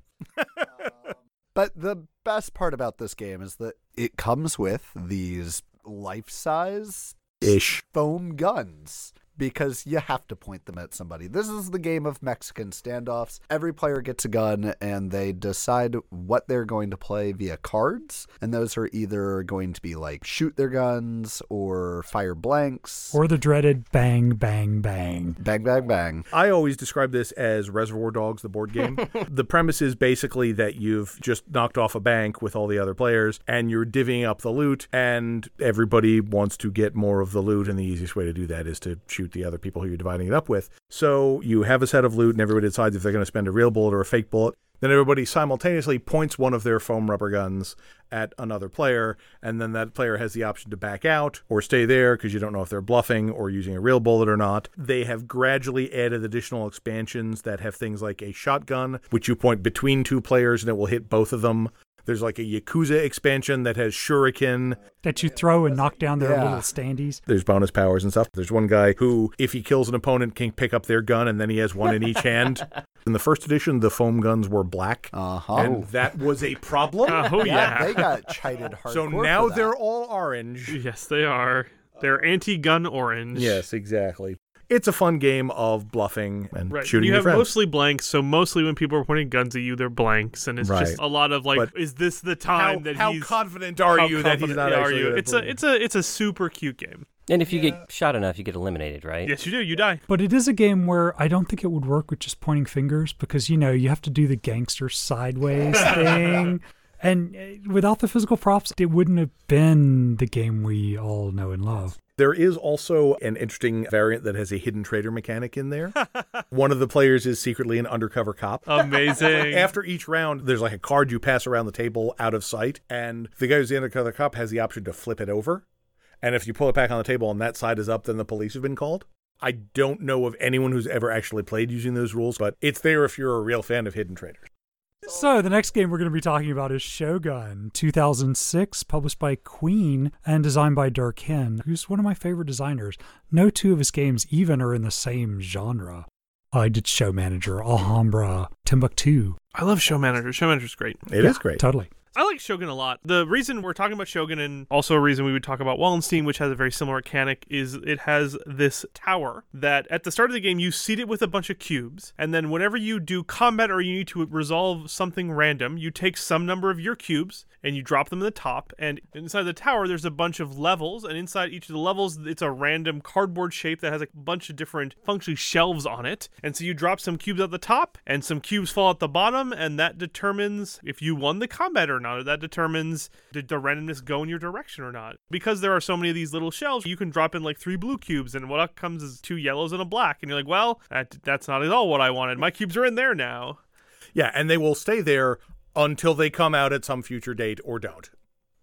Speaker 5: but the best part about this game is that it comes with these life-size
Speaker 1: ish.
Speaker 5: foam guns because you have to point them at somebody. This is the game of Mexican standoffs. Every player gets a gun and they decide what they're going to play via cards. And those are either going to be like shoot their guns or fire blanks.
Speaker 2: Or the dreaded bang, bang, bang.
Speaker 5: bang, bang, bang.
Speaker 1: I always describe this as Reservoir Dogs, the board game. the premise is basically that you've just knocked off a bank with all the other players and you're divvying up the loot, and everybody wants to get more of the loot, and the easiest way to do that is to shoot the other people who you're dividing it up with. So you have a set of loot, and everybody decides if they're going to spend a real bullet or a fake bullet. Then everybody simultaneously points one of their foam rubber guns at another player, and then that player has the option to back out or stay there because you don't know if they're bluffing or using a real bullet or not. They have gradually added additional expansions that have things like a shotgun, which you point between two players and it will hit both of them. There's like a Yakuza expansion that has Shuriken.
Speaker 2: That you throw and knock down their
Speaker 5: Yeah.
Speaker 2: little standees.
Speaker 1: There's bonus powers and stuff. There's one guy who, if he kills an opponent, can pick up their gun and then he has one in each hand. In the first edition, the foam guns were black.
Speaker 5: Uh huh.
Speaker 1: And that was a problem.
Speaker 3: Oh yeah.
Speaker 5: they got chided hardcore.
Speaker 1: so
Speaker 5: for
Speaker 1: now
Speaker 5: that.
Speaker 1: they're all orange.
Speaker 3: Yes, they are. They're anti-gun orange.
Speaker 1: Yes, exactly. It's a fun game of bluffing and
Speaker 3: Right.
Speaker 1: shooting
Speaker 3: you
Speaker 1: your
Speaker 3: have
Speaker 1: friends.
Speaker 3: mostly blanks, so mostly when people are pointing guns at you, they're blanks, and it's just a lot of like,
Speaker 1: But
Speaker 3: is this the
Speaker 1: how,
Speaker 3: time that
Speaker 1: how
Speaker 3: he's
Speaker 1: confident are
Speaker 3: how
Speaker 1: you that he's
Speaker 3: confident
Speaker 1: not
Speaker 3: are
Speaker 1: actually
Speaker 3: you?
Speaker 1: gonna
Speaker 3: It's
Speaker 1: pull
Speaker 3: a it's a it's a super cute game.
Speaker 4: and if you get shot enough, you get eliminated, right?
Speaker 3: Yes, you do. You die.
Speaker 2: But it is a game where I don't think it would work with just pointing fingers because, you know, you have to do the gangster sideways thing. And uh, without the physical props, it wouldn't have been the game we all know and love.
Speaker 1: There is also an interesting variant that has a hidden trader mechanic in there. One of the players is secretly an undercover cop.
Speaker 3: Amazing.
Speaker 1: After each round, there's like a card you pass around the table out of sight, and the guy who's the undercover cop has the option to flip it over. And if you pull it back on the table and that side is up, then the police have been called. I don't know of anyone who's ever actually played using those rules, but it's there if you're a real fan of Hidden Traders.
Speaker 2: So, the next game we're going to be talking about is Shogun, 2006, published by Queen and designed by Dirk Henn, who's one of my favorite designers. No two of his games even are in the same genre. I did Show Manager, Alhambra, Timbuktu.
Speaker 3: I love Show Manager. Show Manager's great.
Speaker 1: It is great.
Speaker 2: Totally.
Speaker 3: I like Shogun a lot. The reason we're talking about Shogun and also a reason we would talk about Wallenstein, which has a very similar mechanic, is it has this tower that at the start of the game you seed it with a bunch of cubes, and then whenever you do combat or you need to resolve something random, you take some number of your cubes and you drop them in the top, and inside the tower there's a bunch of levels, and inside each of the levels it's a random cardboard shape that has a bunch of different functionally shelves on it. And so you drop some cubes at the top and some cubes fall at the bottom, and that determines if you won the combat or not. That determines did the randomness go in your direction or not. Because there are so many of these little shelves, you can drop in like three blue cubes, and what comes is two yellows and a black, and you're like, well, that, that's not at all what I wanted. My cubes are in there now.
Speaker 1: Yeah, and they will stay there until they come out at some future date or don't.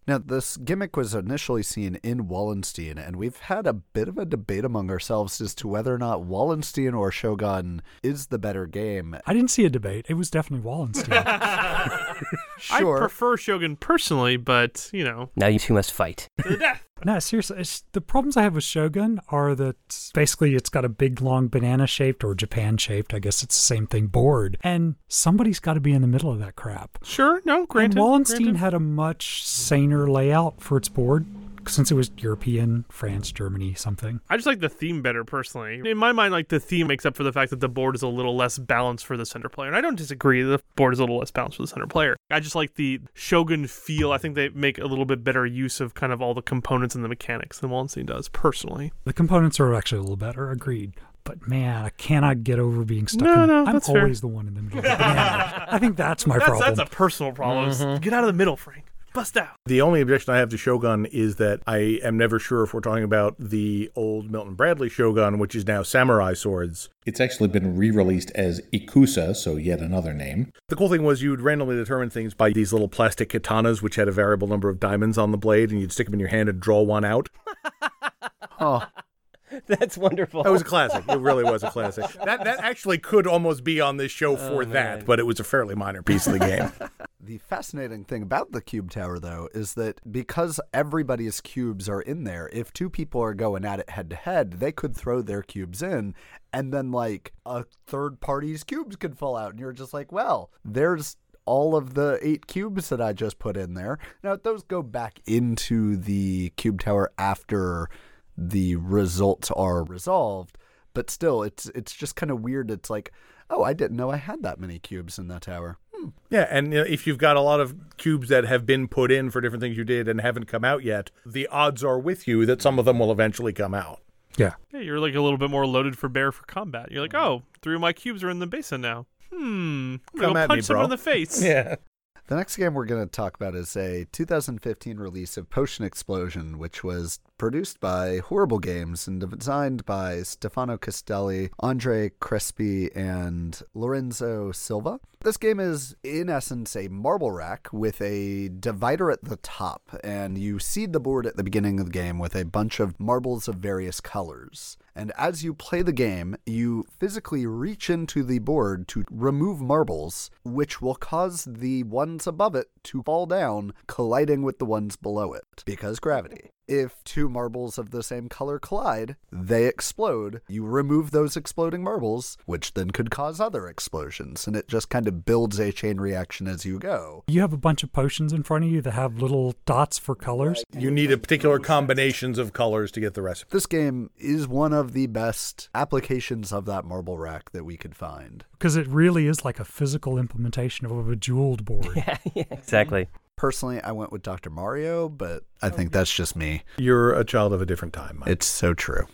Speaker 5: Now, this gimmick was initially seen in Wallenstein, and we've had a bit of a debate among ourselves as to whether or not Wallenstein or Shogun is the better game.
Speaker 2: I didn't see a debate. It was definitely Wallenstein.
Speaker 5: Sure.
Speaker 3: I prefer Shogun personally, but you know,
Speaker 4: Now you two must fight.
Speaker 3: to death.
Speaker 2: no, seriously, it's, the problems I have with Shogun are that basically it's got a big, long banana shaped or Japan shaped, I guess it's the same thing, board. And somebody's got to be in the middle of that crap.
Speaker 3: Sure, no, granted.
Speaker 2: and Wallenstein
Speaker 3: granted.
Speaker 2: had a much saner layout for its board since it was European, France, Germany, something.
Speaker 3: I just like the theme better personally. In my mind, like the theme makes up for the fact that the board is a little less balanced for the center player. And I don't disagree, the board is a little less balanced for the center player. I just like the Shogun feel. I think they make a little bit better use of kind of all the components and the mechanics than Wallenstein does, personally.
Speaker 2: The components are actually a little better, agreed. But man, I cannot get over being stuck
Speaker 3: No,
Speaker 2: in
Speaker 3: no,
Speaker 2: I'm
Speaker 3: that's fair.
Speaker 2: always the one in the middle of the banana. I think that's my
Speaker 3: That's,
Speaker 2: problem.
Speaker 3: that's a personal problem. Mm-hmm. Get out of the middle, Frank. Bust out.
Speaker 1: The only objection I have to Shogun is that I am never sure if we're talking about the old Milton Bradley Shogun, which is now Samurai Swords.
Speaker 6: It's actually been re released as Ikusa, so yet another name.
Speaker 1: The cool thing was you would randomly determine things by these little plastic katanas, which had a variable number of diamonds on the blade, and you'd stick them in your hand and draw one out.
Speaker 5: Oh,
Speaker 4: That's wonderful.
Speaker 1: That was a classic. It really was a classic. That that actually could almost be on this show oh, for that, but it was a fairly minor piece of the game.
Speaker 5: The fascinating thing about the cube tower, though, is that because everybody's cubes are in there, if two people are going at it head to head, they could throw their cubes in, and then like a third party's cubes could fall out, and you're just like, well, there's all of the eight cubes that I just put in there. Now those go back into the cube tower after the results are resolved, but still, it's it's just kind of weird. It's like, oh, I didn't know I had that many cubes in that tower. Hmm.
Speaker 1: Yeah, and you know, if you've got a lot of cubes that have been put in for different things you did and haven't come out yet, the odds are with you that some of them will eventually come out.
Speaker 2: yeah.
Speaker 3: Yeah, you're like a little bit more loaded for bear for combat. You're like, oh, three of my cubes are in the basin now. Hmm. I'm
Speaker 1: Come
Speaker 3: gonna
Speaker 1: at
Speaker 3: punch
Speaker 1: me,
Speaker 3: someone in the face.
Speaker 1: Yeah.
Speaker 5: The next game we're going to talk about is a 2015 release of Potion Explosion, which was produced by Horrible Games and designed by Stefano Castelli, Andre Crespi, and Lorenzo Silva. This game is, in essence, a marble rack with a divider at the top, and you seed the board at the beginning of the game with a bunch of marbles of various colors. And as you play the game, you physically reach into the board to remove marbles, which will cause the ones above it to fall down, colliding with the ones below it, because gravity. If two marbles of the same color collide, they explode. You remove those exploding marbles, which then could cause other explosions, and it just kind of builds a chain reaction as you go.
Speaker 2: You have a bunch of potions in front of you that have little dots for colors.
Speaker 1: You need a particular combinations of colors to get the recipe.
Speaker 5: This game is one of the best applications of that marble rack that we could find.
Speaker 2: Because it really is like a physical implementation of a bejeweled board.
Speaker 4: yeah, yeah, exactly.
Speaker 5: Personally, I went with Dr. Mario, but I think that's just me.
Speaker 1: You're a child of a different time. Mike.
Speaker 5: It's so true.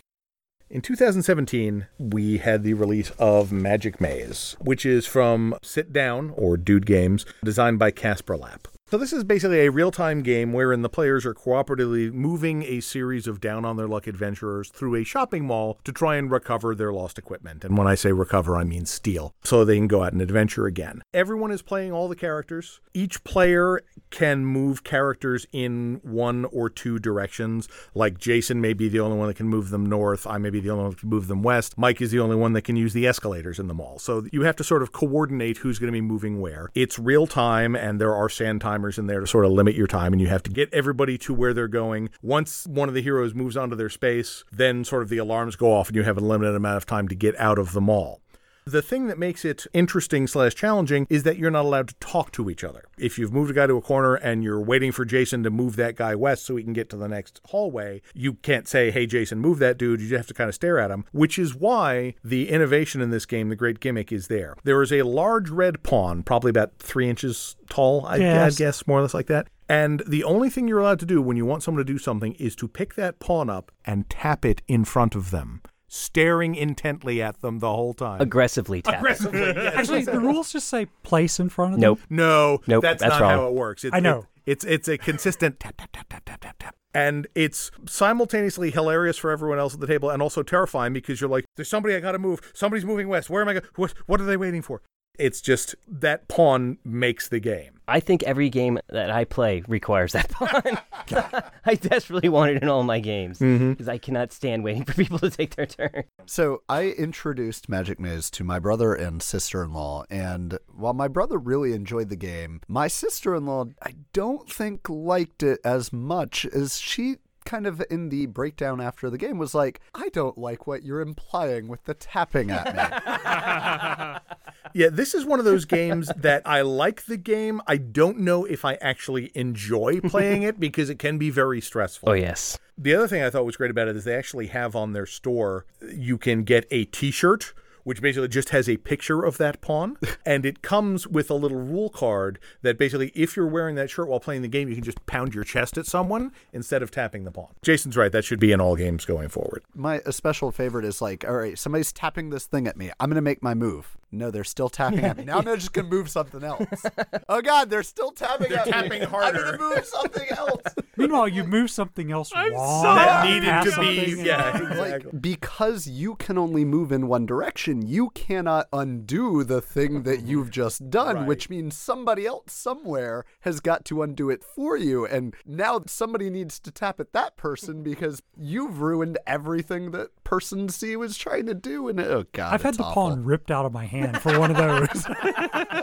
Speaker 1: In 2017, we had the release of Magic Maze, which is from Sit Down or Dude Games, designed by Kasper Lapp. So this is basically a real-time game wherein the players are cooperatively moving a series of down on their luck adventurers through a shopping mall to try and recover their lost equipment. And when I say recover, I mean steal, so they can go out and adventure again. Everyone is playing all the characters. Each player can move characters in one or two directions. Like Jason may be the only one that can move them north. I may be the only one that can move them west. Mike is the only one that can use the escalators in the mall. So you have to sort of coordinate who's going to be moving where. It's real time, and there are sand timers in there to sort of limit your time, and you have to get everybody to where they're going. Once one of the heroes moves onto their space, then sort of the alarms go off, and you have a limited amount of time to get out of the mall. The thing that makes it interesting slash challenging is that you're not allowed to talk to each other. If you've moved a guy to a corner and you're waiting for Jason to move that guy west so he can get to the next hallway, you can't say, hey, Jason, move that dude. You just have to kind of stare at him, which is why the innovation in this game, the great gimmick, is there. There is a large red pawn, probably about three inches tall, I,
Speaker 2: Yes.
Speaker 1: I guess, more or less like that. And the only thing you're allowed to do when you want someone to do something is to pick that pawn up and tap it in front of them, staring intently at them the whole time.
Speaker 4: Aggressively tap.
Speaker 1: Aggressively, yes.
Speaker 2: Actually, the rules just say place in front of them.
Speaker 4: Nope.
Speaker 1: No,
Speaker 4: Nope,
Speaker 1: that's,
Speaker 4: that's
Speaker 1: not
Speaker 4: wrong.
Speaker 1: how it works. It's,
Speaker 2: I know.
Speaker 1: it- it's it's a consistent tap tap tap tap tap tap tap, and it's simultaneously hilarious for everyone else at the table and also terrifying because you're like, there's somebody I got to move. Somebody's moving west. Where am I? going? what what are they waiting for? It's just that pawn makes the game.
Speaker 4: I think every game that I play requires that pawn. I desperately want it in all my games mm-hmm. because I cannot stand waiting for people to take their turn.
Speaker 5: So I introduced Magic Maze to my brother and sister-in-law, and while my brother really enjoyed the game, my sister-in-law I don't think liked it as much as she kind of in the breakdown after the game was like, I don't like what you're implying with the tapping at me.
Speaker 1: Yeah, this is one of those games that I like the game. I don't know if I actually enjoy playing it because it can be very stressful.
Speaker 4: Oh, yes.
Speaker 1: The other thing I thought was great about it is they actually have on their store, you can get a t shirt. Which basically just has a picture of that pawn, and it comes with a little rule card that basically, if you're wearing that shirt while playing the game, you can just pound your chest at someone instead of tapping the pawn. Jason's right; that should be in all games going forward.
Speaker 5: my special favorite is like, all right, somebody's tapping this thing at me. I'm gonna make my move. No, they're still tapping at me. Now I'm just gonna move something else. oh God, they're still tapping
Speaker 1: They're
Speaker 5: at me.
Speaker 1: tapping harder.
Speaker 5: I'm
Speaker 1: harder.
Speaker 5: gonna move something else.
Speaker 2: Meanwhile, you move something else
Speaker 3: I'm
Speaker 2: wrong.
Speaker 3: so-
Speaker 1: That needed to be, yeah, exactly.
Speaker 5: Like because you can only move in one direction, you cannot undo the thing that you've just done,
Speaker 1: Right.
Speaker 5: which means somebody else somewhere has got to undo it for you. And now somebody needs to tap at that person because you've ruined everything that person C was trying to do. And oh god,
Speaker 2: I've had the
Speaker 5: awful.
Speaker 2: pawn ripped out of my hand for one of those.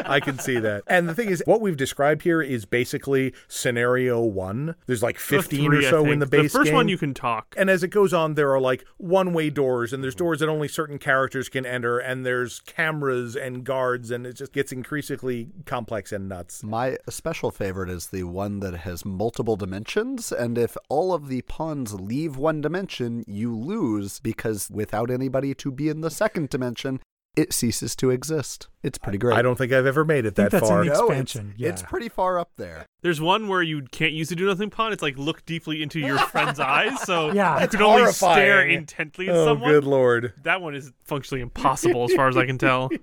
Speaker 1: I can see that. And the thing is, what we've described here is basically scenario one. There's like 15
Speaker 3: three,
Speaker 1: or so in the base
Speaker 3: The first one you can talk.
Speaker 1: And as it goes on, there are like one way doors, and there's doors that only certain characters can enter, and there's cameras and guards, and it just gets increasingly complex and nuts.
Speaker 5: My special favorite is the one that has multiple dimensions, and if all of the pawns leave one dimension, you lose because without anybody to be in the second dimension, it ceases to exist. It's pretty great.
Speaker 1: I don't think I've ever made it
Speaker 2: think
Speaker 1: that
Speaker 2: that's
Speaker 1: far.
Speaker 2: in the expansion,
Speaker 5: It's, it's
Speaker 2: yeah.
Speaker 5: pretty far up there.
Speaker 3: There's one where you can't use the do nothing pawn. It's like look deeply into your friend's eyes, so
Speaker 2: Yeah.
Speaker 3: you
Speaker 2: That's
Speaker 3: can only stare
Speaker 1: horrifying.
Speaker 3: intently at
Speaker 1: oh,
Speaker 3: someone.
Speaker 1: good lord.
Speaker 3: That one is functionally impossible as far as I can tell.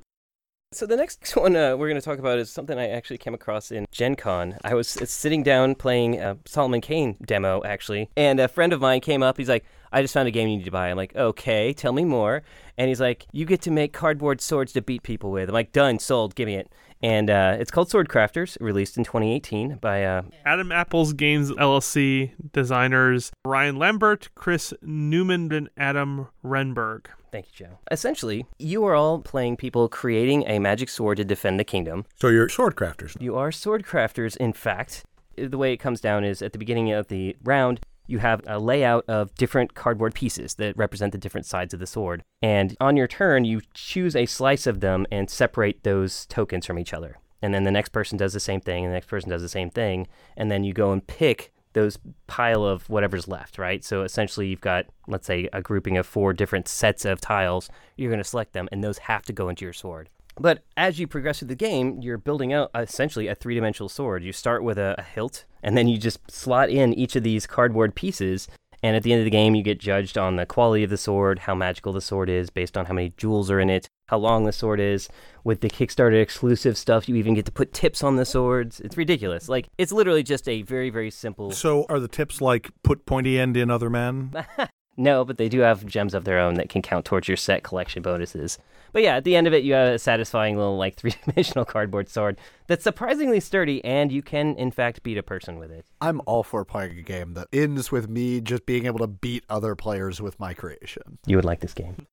Speaker 4: So the next one uh, we're going to talk about is something I actually came across in Gen Con. I was uh, sitting down playing a Solomon Kane demo, actually, and a friend of mine came up. He's like, I just found a game you need to buy. I'm like, okay, tell me more. And he's like, you get to make cardboard swords to beat people with. I'm like, done, sold, give me it. And uh, it's called Sword Crafters, released in 2018 by uh,
Speaker 3: Adam Apples Games LLC designers Ryan Lambert, Chris Newman, and Adam Rehberg.
Speaker 4: Thank you, Joe. Essentially, you are all playing people creating a magic sword to defend the kingdom.
Speaker 1: So you're sword crafters.
Speaker 4: You are sword crafters, in fact. The way it comes down is at the beginning of the round, you have a layout of different cardboard pieces that represent the different sides of the sword. And on your turn, you choose a slice of them and separate those tokens from each other. And then the next person does the same thing, and the next person does the same thing. And then you go and pick those pile of whatever's left, right? So essentially, you've got, let's say, a grouping of four different sets of tiles. You're going to select them, and those have to go into your sword. But as you progress through the game, you're building out essentially a three dimensional sword. You start with a, a hilt, and then you just slot in each of these cardboard pieces. And at the end of the game, you get judged on the quality of the sword, how magical the sword is, based on how many jewels are in it, how long the sword is. With the Kickstarter exclusive stuff, you even get to put tips on the swords. It's ridiculous. Like, it's literally just a very, very simple.
Speaker 1: So are the tips like put pointy end in other men?
Speaker 4: No, but they do have gems of their own that can count towards your set collection bonuses. But yeah, at the end of it, you have a satisfying little like three dimensional cardboard sword that's surprisingly sturdy, and you can in fact beat a person with it.
Speaker 5: I'm all for playing a game that ends with me just being able to beat other players with my creation.
Speaker 4: You would like this game.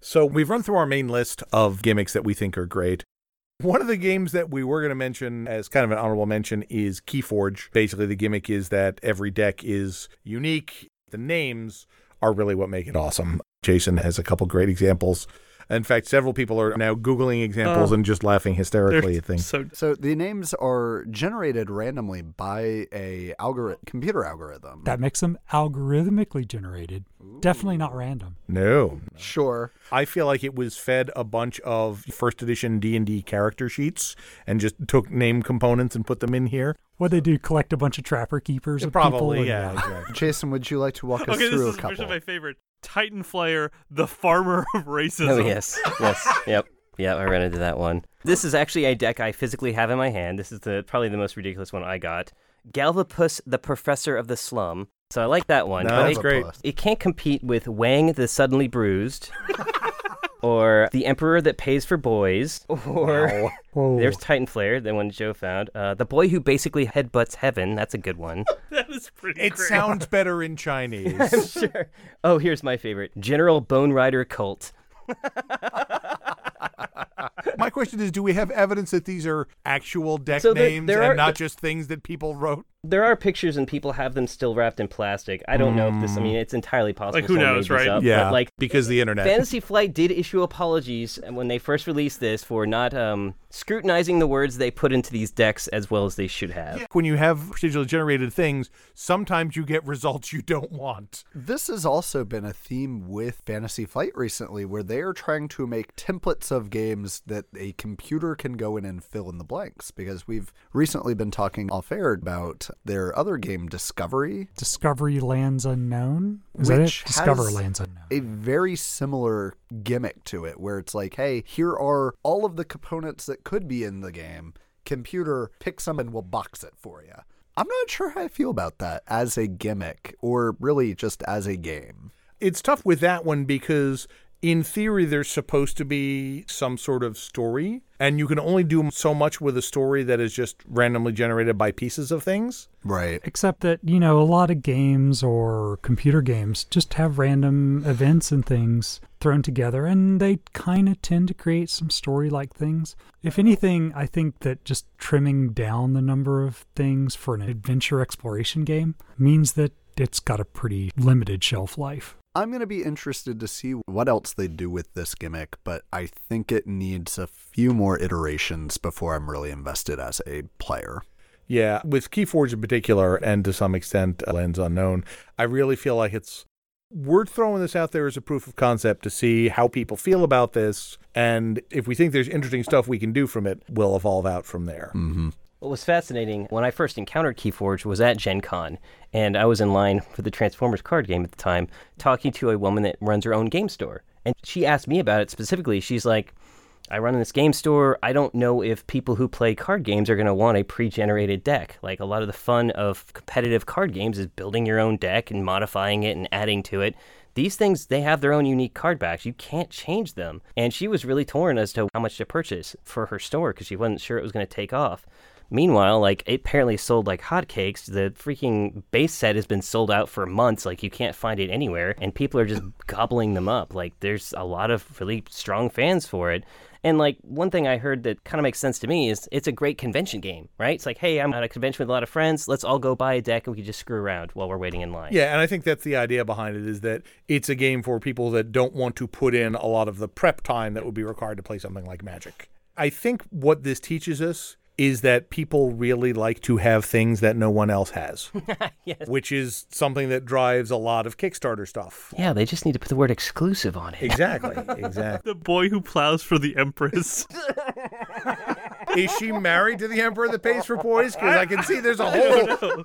Speaker 1: So we've run through our main list of gimmicks that we think are great. One of the games that we were going to mention as kind of an honorable mention is Keyforge. Basically, the gimmick is that every deck is unique. The names are really what make it awesome. Jason has a couple great examples. In fact, several people are now Googling examples
Speaker 3: Oh.
Speaker 1: and just laughing hysterically at things.
Speaker 3: So
Speaker 5: So the names are generated randomly by a algorithm, computer algorithm.
Speaker 2: That makes them algorithmically generated. Definitely not random.
Speaker 1: No.
Speaker 5: sure.
Speaker 1: I feel like it was fed a bunch of first edition D&D character sheets and just took name components and put them in here.
Speaker 2: What they do, collect a bunch of trapper keepers of
Speaker 1: Probably,
Speaker 2: people.
Speaker 1: yeah,
Speaker 2: and,
Speaker 1: exactly.
Speaker 5: Jason, would you like to walk us
Speaker 3: okay, this
Speaker 5: through
Speaker 3: is
Speaker 5: a couple?
Speaker 3: officially my favorite. Titan Flayer, the farmer of racism.
Speaker 4: Oh yes, yes, yep, yep. I ran into that one. This is actually a deck I physically have in my hand. This is the probably the most ridiculous one I got. Galvapus, the Professor of the Slum. So I like that one.
Speaker 1: No,
Speaker 4: but
Speaker 1: that's
Speaker 4: it,
Speaker 1: great.
Speaker 4: It can't compete with Wang, the Suddenly Bruised. or The Emperor That Pays for Boys, or
Speaker 2: Whoa.
Speaker 4: there's Titan Flare, the one Joe found. Uh, the Boy Who Basically Headbutts Heaven, that's a good one.
Speaker 3: That is pretty
Speaker 1: It
Speaker 3: great.
Speaker 1: sounds better in Chinese.
Speaker 4: sure. Oh, here's my favorite General Bone Rider Cult.
Speaker 1: My question is do we have evidence that these are actual deck
Speaker 4: So there-
Speaker 1: names
Speaker 4: there
Speaker 1: and
Speaker 4: are-
Speaker 1: not just things that people wrote?
Speaker 4: There are pictures and people have them still wrapped in plastic. I don't know if this, I mean, it's entirely possible.
Speaker 3: Like, who knows, right?
Speaker 4: up,
Speaker 1: Yeah,
Speaker 4: But like,
Speaker 1: because the internet.
Speaker 4: Fantasy Flight did issue apologies when they first released this for not um, scrutinizing the words they put into these decks as well as they should have.
Speaker 1: when you have procedurally generated things, sometimes you get results you don't want.
Speaker 5: This has also been a theme with Fantasy Flight recently, where they are trying to make templates of games that a computer can go in and fill in the blanks. Because we've recently been talking off air about their other game, Discovery,
Speaker 2: Discovery Lands Unknown? Is that it?
Speaker 5: Which
Speaker 2: Discover
Speaker 5: has
Speaker 2: Lands Unknown.
Speaker 5: a very similar gimmick to it, where it's like, hey, here are all of the components that could be in the game. Computer, pick some and we'll box it for you. I'm not sure how I feel about that as a gimmick, or really just as a game.
Speaker 1: It's tough with that one because in theory there's supposed to be some sort of story and you can only do so much with a story that is just randomly generated by pieces of things.
Speaker 5: Right.
Speaker 2: Except that, you know, a lot of games or computer games just have random events and things thrown together, and they kind of tend to create some story like things. If anything, I think that just trimming down the number of things for an adventure exploration game means that it's got a pretty limited shelf life.
Speaker 5: I'm going to be interested to see what else they do with this gimmick, but I think it needs a few more iterations before I'm really invested as a player.
Speaker 1: Yeah, with Keyforge in particular, and to some extent uh, Lands Unknown, I really feel like it's worth throwing this out there as a proof of concept to see how people feel about this, and if we think there's interesting stuff we can do from it, we'll evolve out from there.
Speaker 5: Mm-hmm.
Speaker 4: What was fascinating when I first encountered Keyforge was at Gen Con, and I was in line for the Transformers card game at the time, talking to a woman that runs her own game store. And she asked me about it specifically. She's like, I run in this game store. I don't know if people who play card games are going to want a pre generated deck. Like, a lot of the fun of competitive card games is building your own deck and modifying it and adding to it. These things, they have their own unique card backs. You can't change them. And she was really torn as to how much to purchase for her store because she wasn't sure it was going to take off. Meanwhile, like it apparently sold like hotcakes. The freaking base set has been sold out for months. Like you can't find it anywhere, and people are just gobbling them up. Like there's a lot of really strong fans for it. And like one thing I heard that kind of makes sense to me is it's a great convention game, right? It's like, hey, I'm at a convention with a lot of friends. Let's all go buy a deck and we can just screw around while we're waiting in line.
Speaker 1: Yeah, and I think that's the idea behind it is that it's a game for people that don't want to put in a lot of the prep time that would be required to play something like Magic. I think what this teaches us is that people really like to have things that no one else has,
Speaker 4: yes.
Speaker 1: which is something that drives a lot of Kickstarter stuff.
Speaker 4: Yeah, they just need to put the word exclusive on it.
Speaker 1: Exactly, exactly.
Speaker 3: The boy who plows for the Empress.
Speaker 1: Is she married to the Emperor that pays for boys? Because I can see there's a whole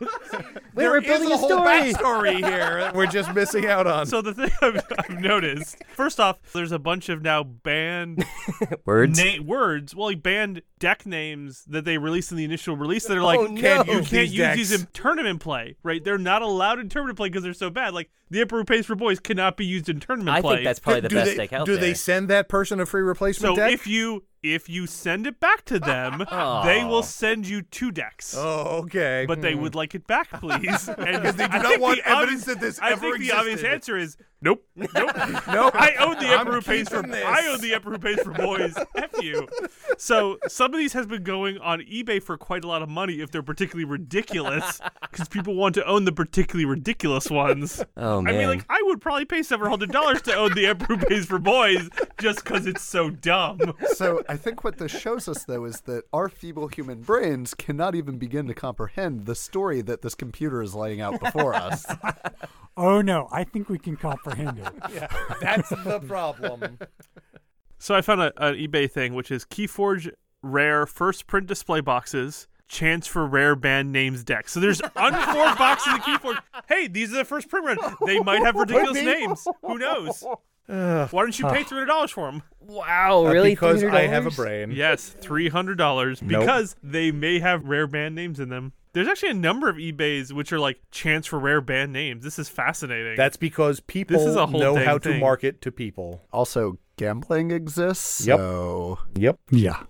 Speaker 1: there
Speaker 4: we're
Speaker 1: is
Speaker 4: building
Speaker 1: a
Speaker 4: a
Speaker 1: whole
Speaker 4: story.
Speaker 1: backstory here that we're just missing out on.
Speaker 3: so the thing I've, I've noticed, first off, there's a bunch of now banned
Speaker 4: Words.
Speaker 3: na- words, well, like banned deck names that they released in the initial release that are oh, like,
Speaker 4: Oh,
Speaker 1: Can't
Speaker 3: you
Speaker 1: use
Speaker 3: can't
Speaker 1: these
Speaker 3: use
Speaker 1: decks.
Speaker 3: these in tournament play, right? They're not allowed in tournament play because they're so bad. Like the Emperor Who Pays for Boys cannot be used in tournament
Speaker 4: I
Speaker 3: play.
Speaker 4: think that's probably the
Speaker 1: do
Speaker 4: best
Speaker 1: they,
Speaker 4: deck out
Speaker 1: do
Speaker 4: there.
Speaker 1: they send that person a free replacement
Speaker 3: so.
Speaker 1: deck?
Speaker 3: If you if you send it back to them, they will send you two decks.
Speaker 1: oh, okay.
Speaker 3: But they hmm. would like it back, please. Because
Speaker 1: they do not want evidence that this
Speaker 3: I
Speaker 1: ever
Speaker 3: think the obvious answer is nope, nope,
Speaker 1: Nope.
Speaker 3: I own the
Speaker 1: I'm
Speaker 3: Emperor Who Pays for
Speaker 1: keeping this.
Speaker 3: I own the Emperor Who Pays for Boys. F you. So some of these has been going on eBay for quite a lot of money if they're particularly ridiculous, because people want to own the particularly ridiculous ones.
Speaker 4: Oh man.
Speaker 3: I mean, like I would probably pay several hundred dollars to own the Emperor Who Pays for Boys just because it's so dumb.
Speaker 5: So I think what this shows us, though, is that our feeble human brains cannot even begin to comprehend the story that this computer is laying out before us.
Speaker 2: Oh no, I think we can comprehend it.
Speaker 1: That's the problem.
Speaker 3: So I found a, an eBay thing, which is Keyforge rare first print display boxes. Chance for rare band names decks. So there's unformed boxes of the Keyforge. Hey, these are the first print run. They might have ridiculous names. Who knows? Why don't you pay three hundred dollars for them?
Speaker 4: wow, uh, really?
Speaker 1: because I have a brain.
Speaker 3: Yes, three hundred dollars
Speaker 1: Nope.
Speaker 3: because they may have rare band names in them. There's actually a number of eBays which are like chance for rare band names. This is fascinating.
Speaker 1: That's because people
Speaker 3: This is a whole
Speaker 1: know
Speaker 3: dang
Speaker 1: how to
Speaker 3: thing.
Speaker 1: market to people.
Speaker 5: Also, gambling exists.
Speaker 1: Yep.
Speaker 5: So
Speaker 1: Yep.
Speaker 2: Yeah.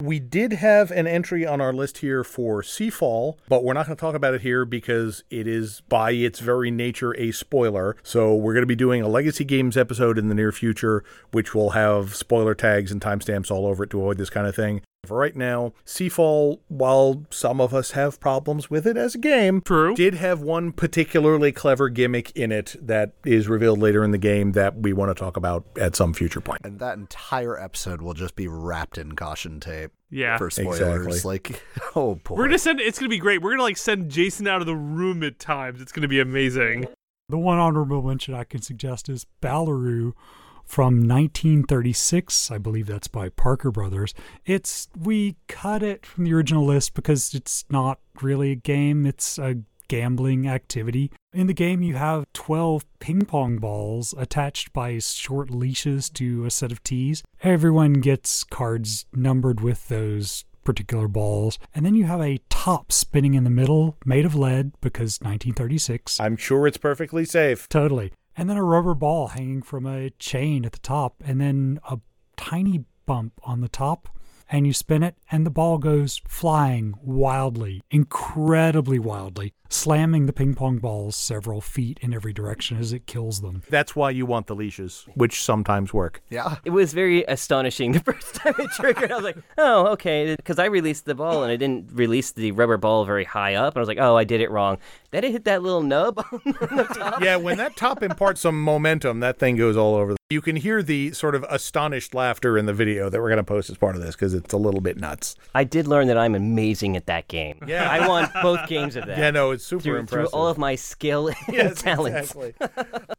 Speaker 1: We did have an entry on our list here for Seafall, but we're not going to talk about it here because it is by its very nature a spoiler. So we're going to be doing a Legacy Games episode in the near future, which will have spoiler tags and timestamps all over it to avoid this kind of thing. For right now, Seafall, while some of us have problems with it as a game,
Speaker 3: True.
Speaker 1: did have one particularly clever gimmick in it that is revealed later in the game that we want to talk about at some future point.
Speaker 5: and that entire episode will just be wrapped in caution tape
Speaker 3: Yeah.
Speaker 5: for spoilers.
Speaker 1: Exactly.
Speaker 5: Like, oh boy.
Speaker 3: We're gonna send. It's gonna be great. We're gonna like send Jason out of the room at times. It's gonna be amazing.
Speaker 2: The one honorable mention I can suggest is Ballaroo from 1936. I believe that's by Parker Brothers. It's we cut it from the original list because it's not really a game. It's a gambling activity. In the game, you have 12 ping pong balls attached by short leashes to a set of tees. Everyone gets cards numbered with those particular balls. And then you have a top spinning in the middle made of lead because 1936.
Speaker 1: I'm sure it's perfectly safe.
Speaker 2: Totally. And then a rubber ball hanging from a chain at the top, and then a tiny bump on the top. And you spin it, and the ball goes flying wildly, incredibly wildly, slamming the ping pong balls several feet in every direction as it kills them.
Speaker 1: That's why you want the leashes, which sometimes work.
Speaker 5: yeah.
Speaker 4: It was very astonishing the first time it triggered. I was like, oh, okay. Because I released the ball and I didn't release the rubber ball very high up. And I was like, oh, I did it wrong. Then it hit that little nub on the top.
Speaker 1: Yeah, when that top imparts some momentum, that thing goes all over. You can hear the sort of astonished laughter in the video that we're going to post as part of this because it's a little bit nuts.
Speaker 4: I did learn that I'm amazing at that game.
Speaker 1: Yeah.
Speaker 4: I won both games of that.
Speaker 1: Yeah, no, it's super
Speaker 4: through, through all of my skill and
Speaker 1: Yes,
Speaker 4: talents.
Speaker 1: exactly.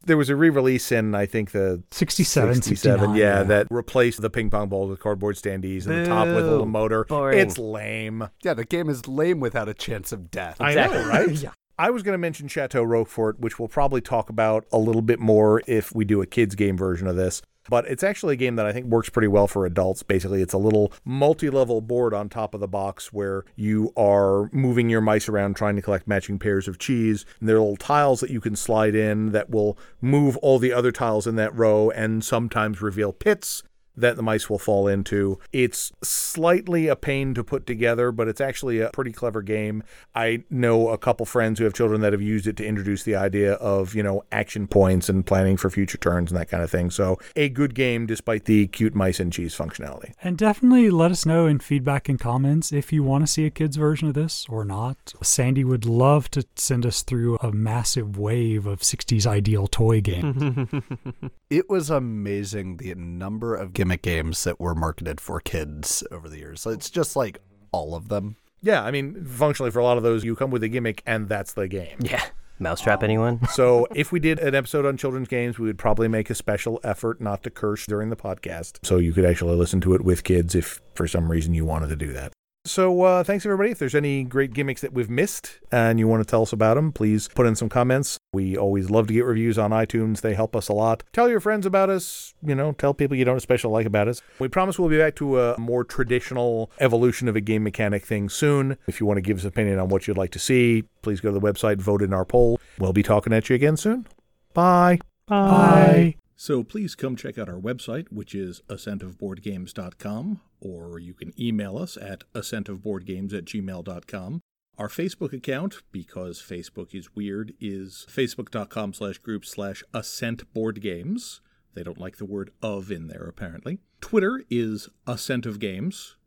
Speaker 1: there was a re-release in I think the
Speaker 2: 67,
Speaker 1: 67, yeah,
Speaker 2: yeah.
Speaker 1: that replaced the ping pong balls with cardboard standees and the top with a little motor.
Speaker 4: Boring.
Speaker 1: It's lame.
Speaker 5: Yeah, the game is lame without a chance of death.
Speaker 1: I know, right?
Speaker 2: Yeah.
Speaker 1: I was going to mention Chateau Roquefort, which we'll probably talk about a little bit more if we do a kids game version of this. But it's actually a game that I think works pretty well for adults. Basically, it's a little multi level board on top of the box where you are moving your mice around trying to collect matching pairs of cheese. And there are little tiles that you can slide in that will move all the other tiles in that row and sometimes reveal pits that the mice will fall into. It's slightly a pain to put together, but it's actually a pretty clever game. I know a couple friends who have children that have used it to introduce the idea of, you know, action points and planning for future turns and that kind of thing. So, a good game despite the cute mice and cheese functionality.
Speaker 2: And definitely let us know in feedback and comments if you want to see a kid's version of this or not. Sandy would love to send us through a massive wave of 60s ideal toy games.
Speaker 5: It was amazing the number of gimmick games that were marketed for kids over the years. So It's just like all of them.
Speaker 1: Yeah, I mean, functionally for a lot of those, you come with a gimmick and that's the game.
Speaker 4: Yeah. Mousetrap, anyone?
Speaker 1: So, if we did an episode on children's games, we would probably make a special effort not to curse during the podcast. So, you could actually listen to it with kids if for some reason you wanted to do that. So, uh, thanks everybody. If there's any great gimmicks that we've missed and you want to tell us about them, please put in some comments. We always love to get reviews on iTunes, they help us a lot. Tell your friends about us, you know, tell people you don't especially like about us. We promise we'll be back to a more traditional evolution of a game mechanic thing soon. If you want to give us an opinion on what you'd like to see, please go to the website, vote in our poll. We'll be talking at you again soon. Bye.
Speaker 2: Bye.
Speaker 6: So please come check out our website, which is ascentofboardgames.com, or you can email us at ascentofboardgames at gmail.com. Our Facebook account, because Facebook is weird, is facebook.com slash group slash ascentboardgames. They don't like the word of in there, apparently. Twitter is ascent of games.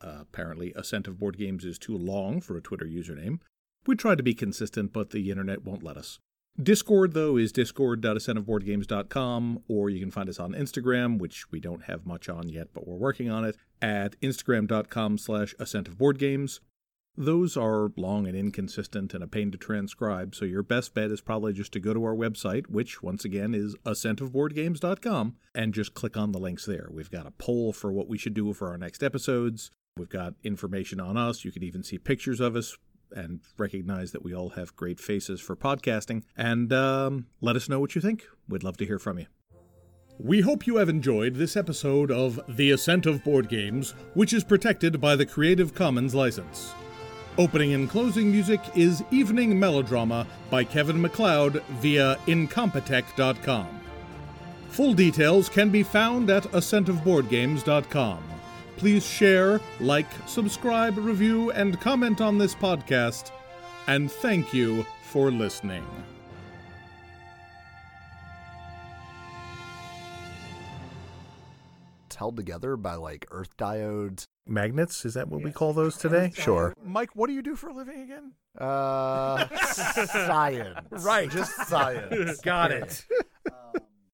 Speaker 6: Uh, apparently, ascent of board games is too long for a Twitter username. We try to be consistent, but the internet won't let us. Discord, though, is discord.ascentofboardgames.com, or you can find us on Instagram, which we don't have much on yet, but we're working on it, at instagram.com slash ascentofboardgames. Those are long and inconsistent and a pain to transcribe, so your best bet is probably just to go to our website, which, once again, is ascentofboardgames.com, and just click on the links there. We've got a poll for what we should do for our next episodes. We've got information on us. You can even see pictures of us and recognize that we all have great faces for podcasting. And um, let us know what you think. We'd love to hear from you. We hope you have enjoyed this episode of The Ascent of Board Games, which is protected by the Creative Commons license. Opening and closing music is Evening Melodrama by Kevin MacLeod via Incompetech.com.
Speaker 1: Full details can be found at ascentofboardgames.com. Please share, like, subscribe, review, and comment on this podcast. And thank you for listening.
Speaker 5: It's held together by like earth diodes.
Speaker 7: Magnets? Is that what we call those today?
Speaker 5: Sure.
Speaker 7: Mike, what do you do for a living again?
Speaker 5: Uh, science.
Speaker 7: Right.
Speaker 5: Just science.
Speaker 7: Got it.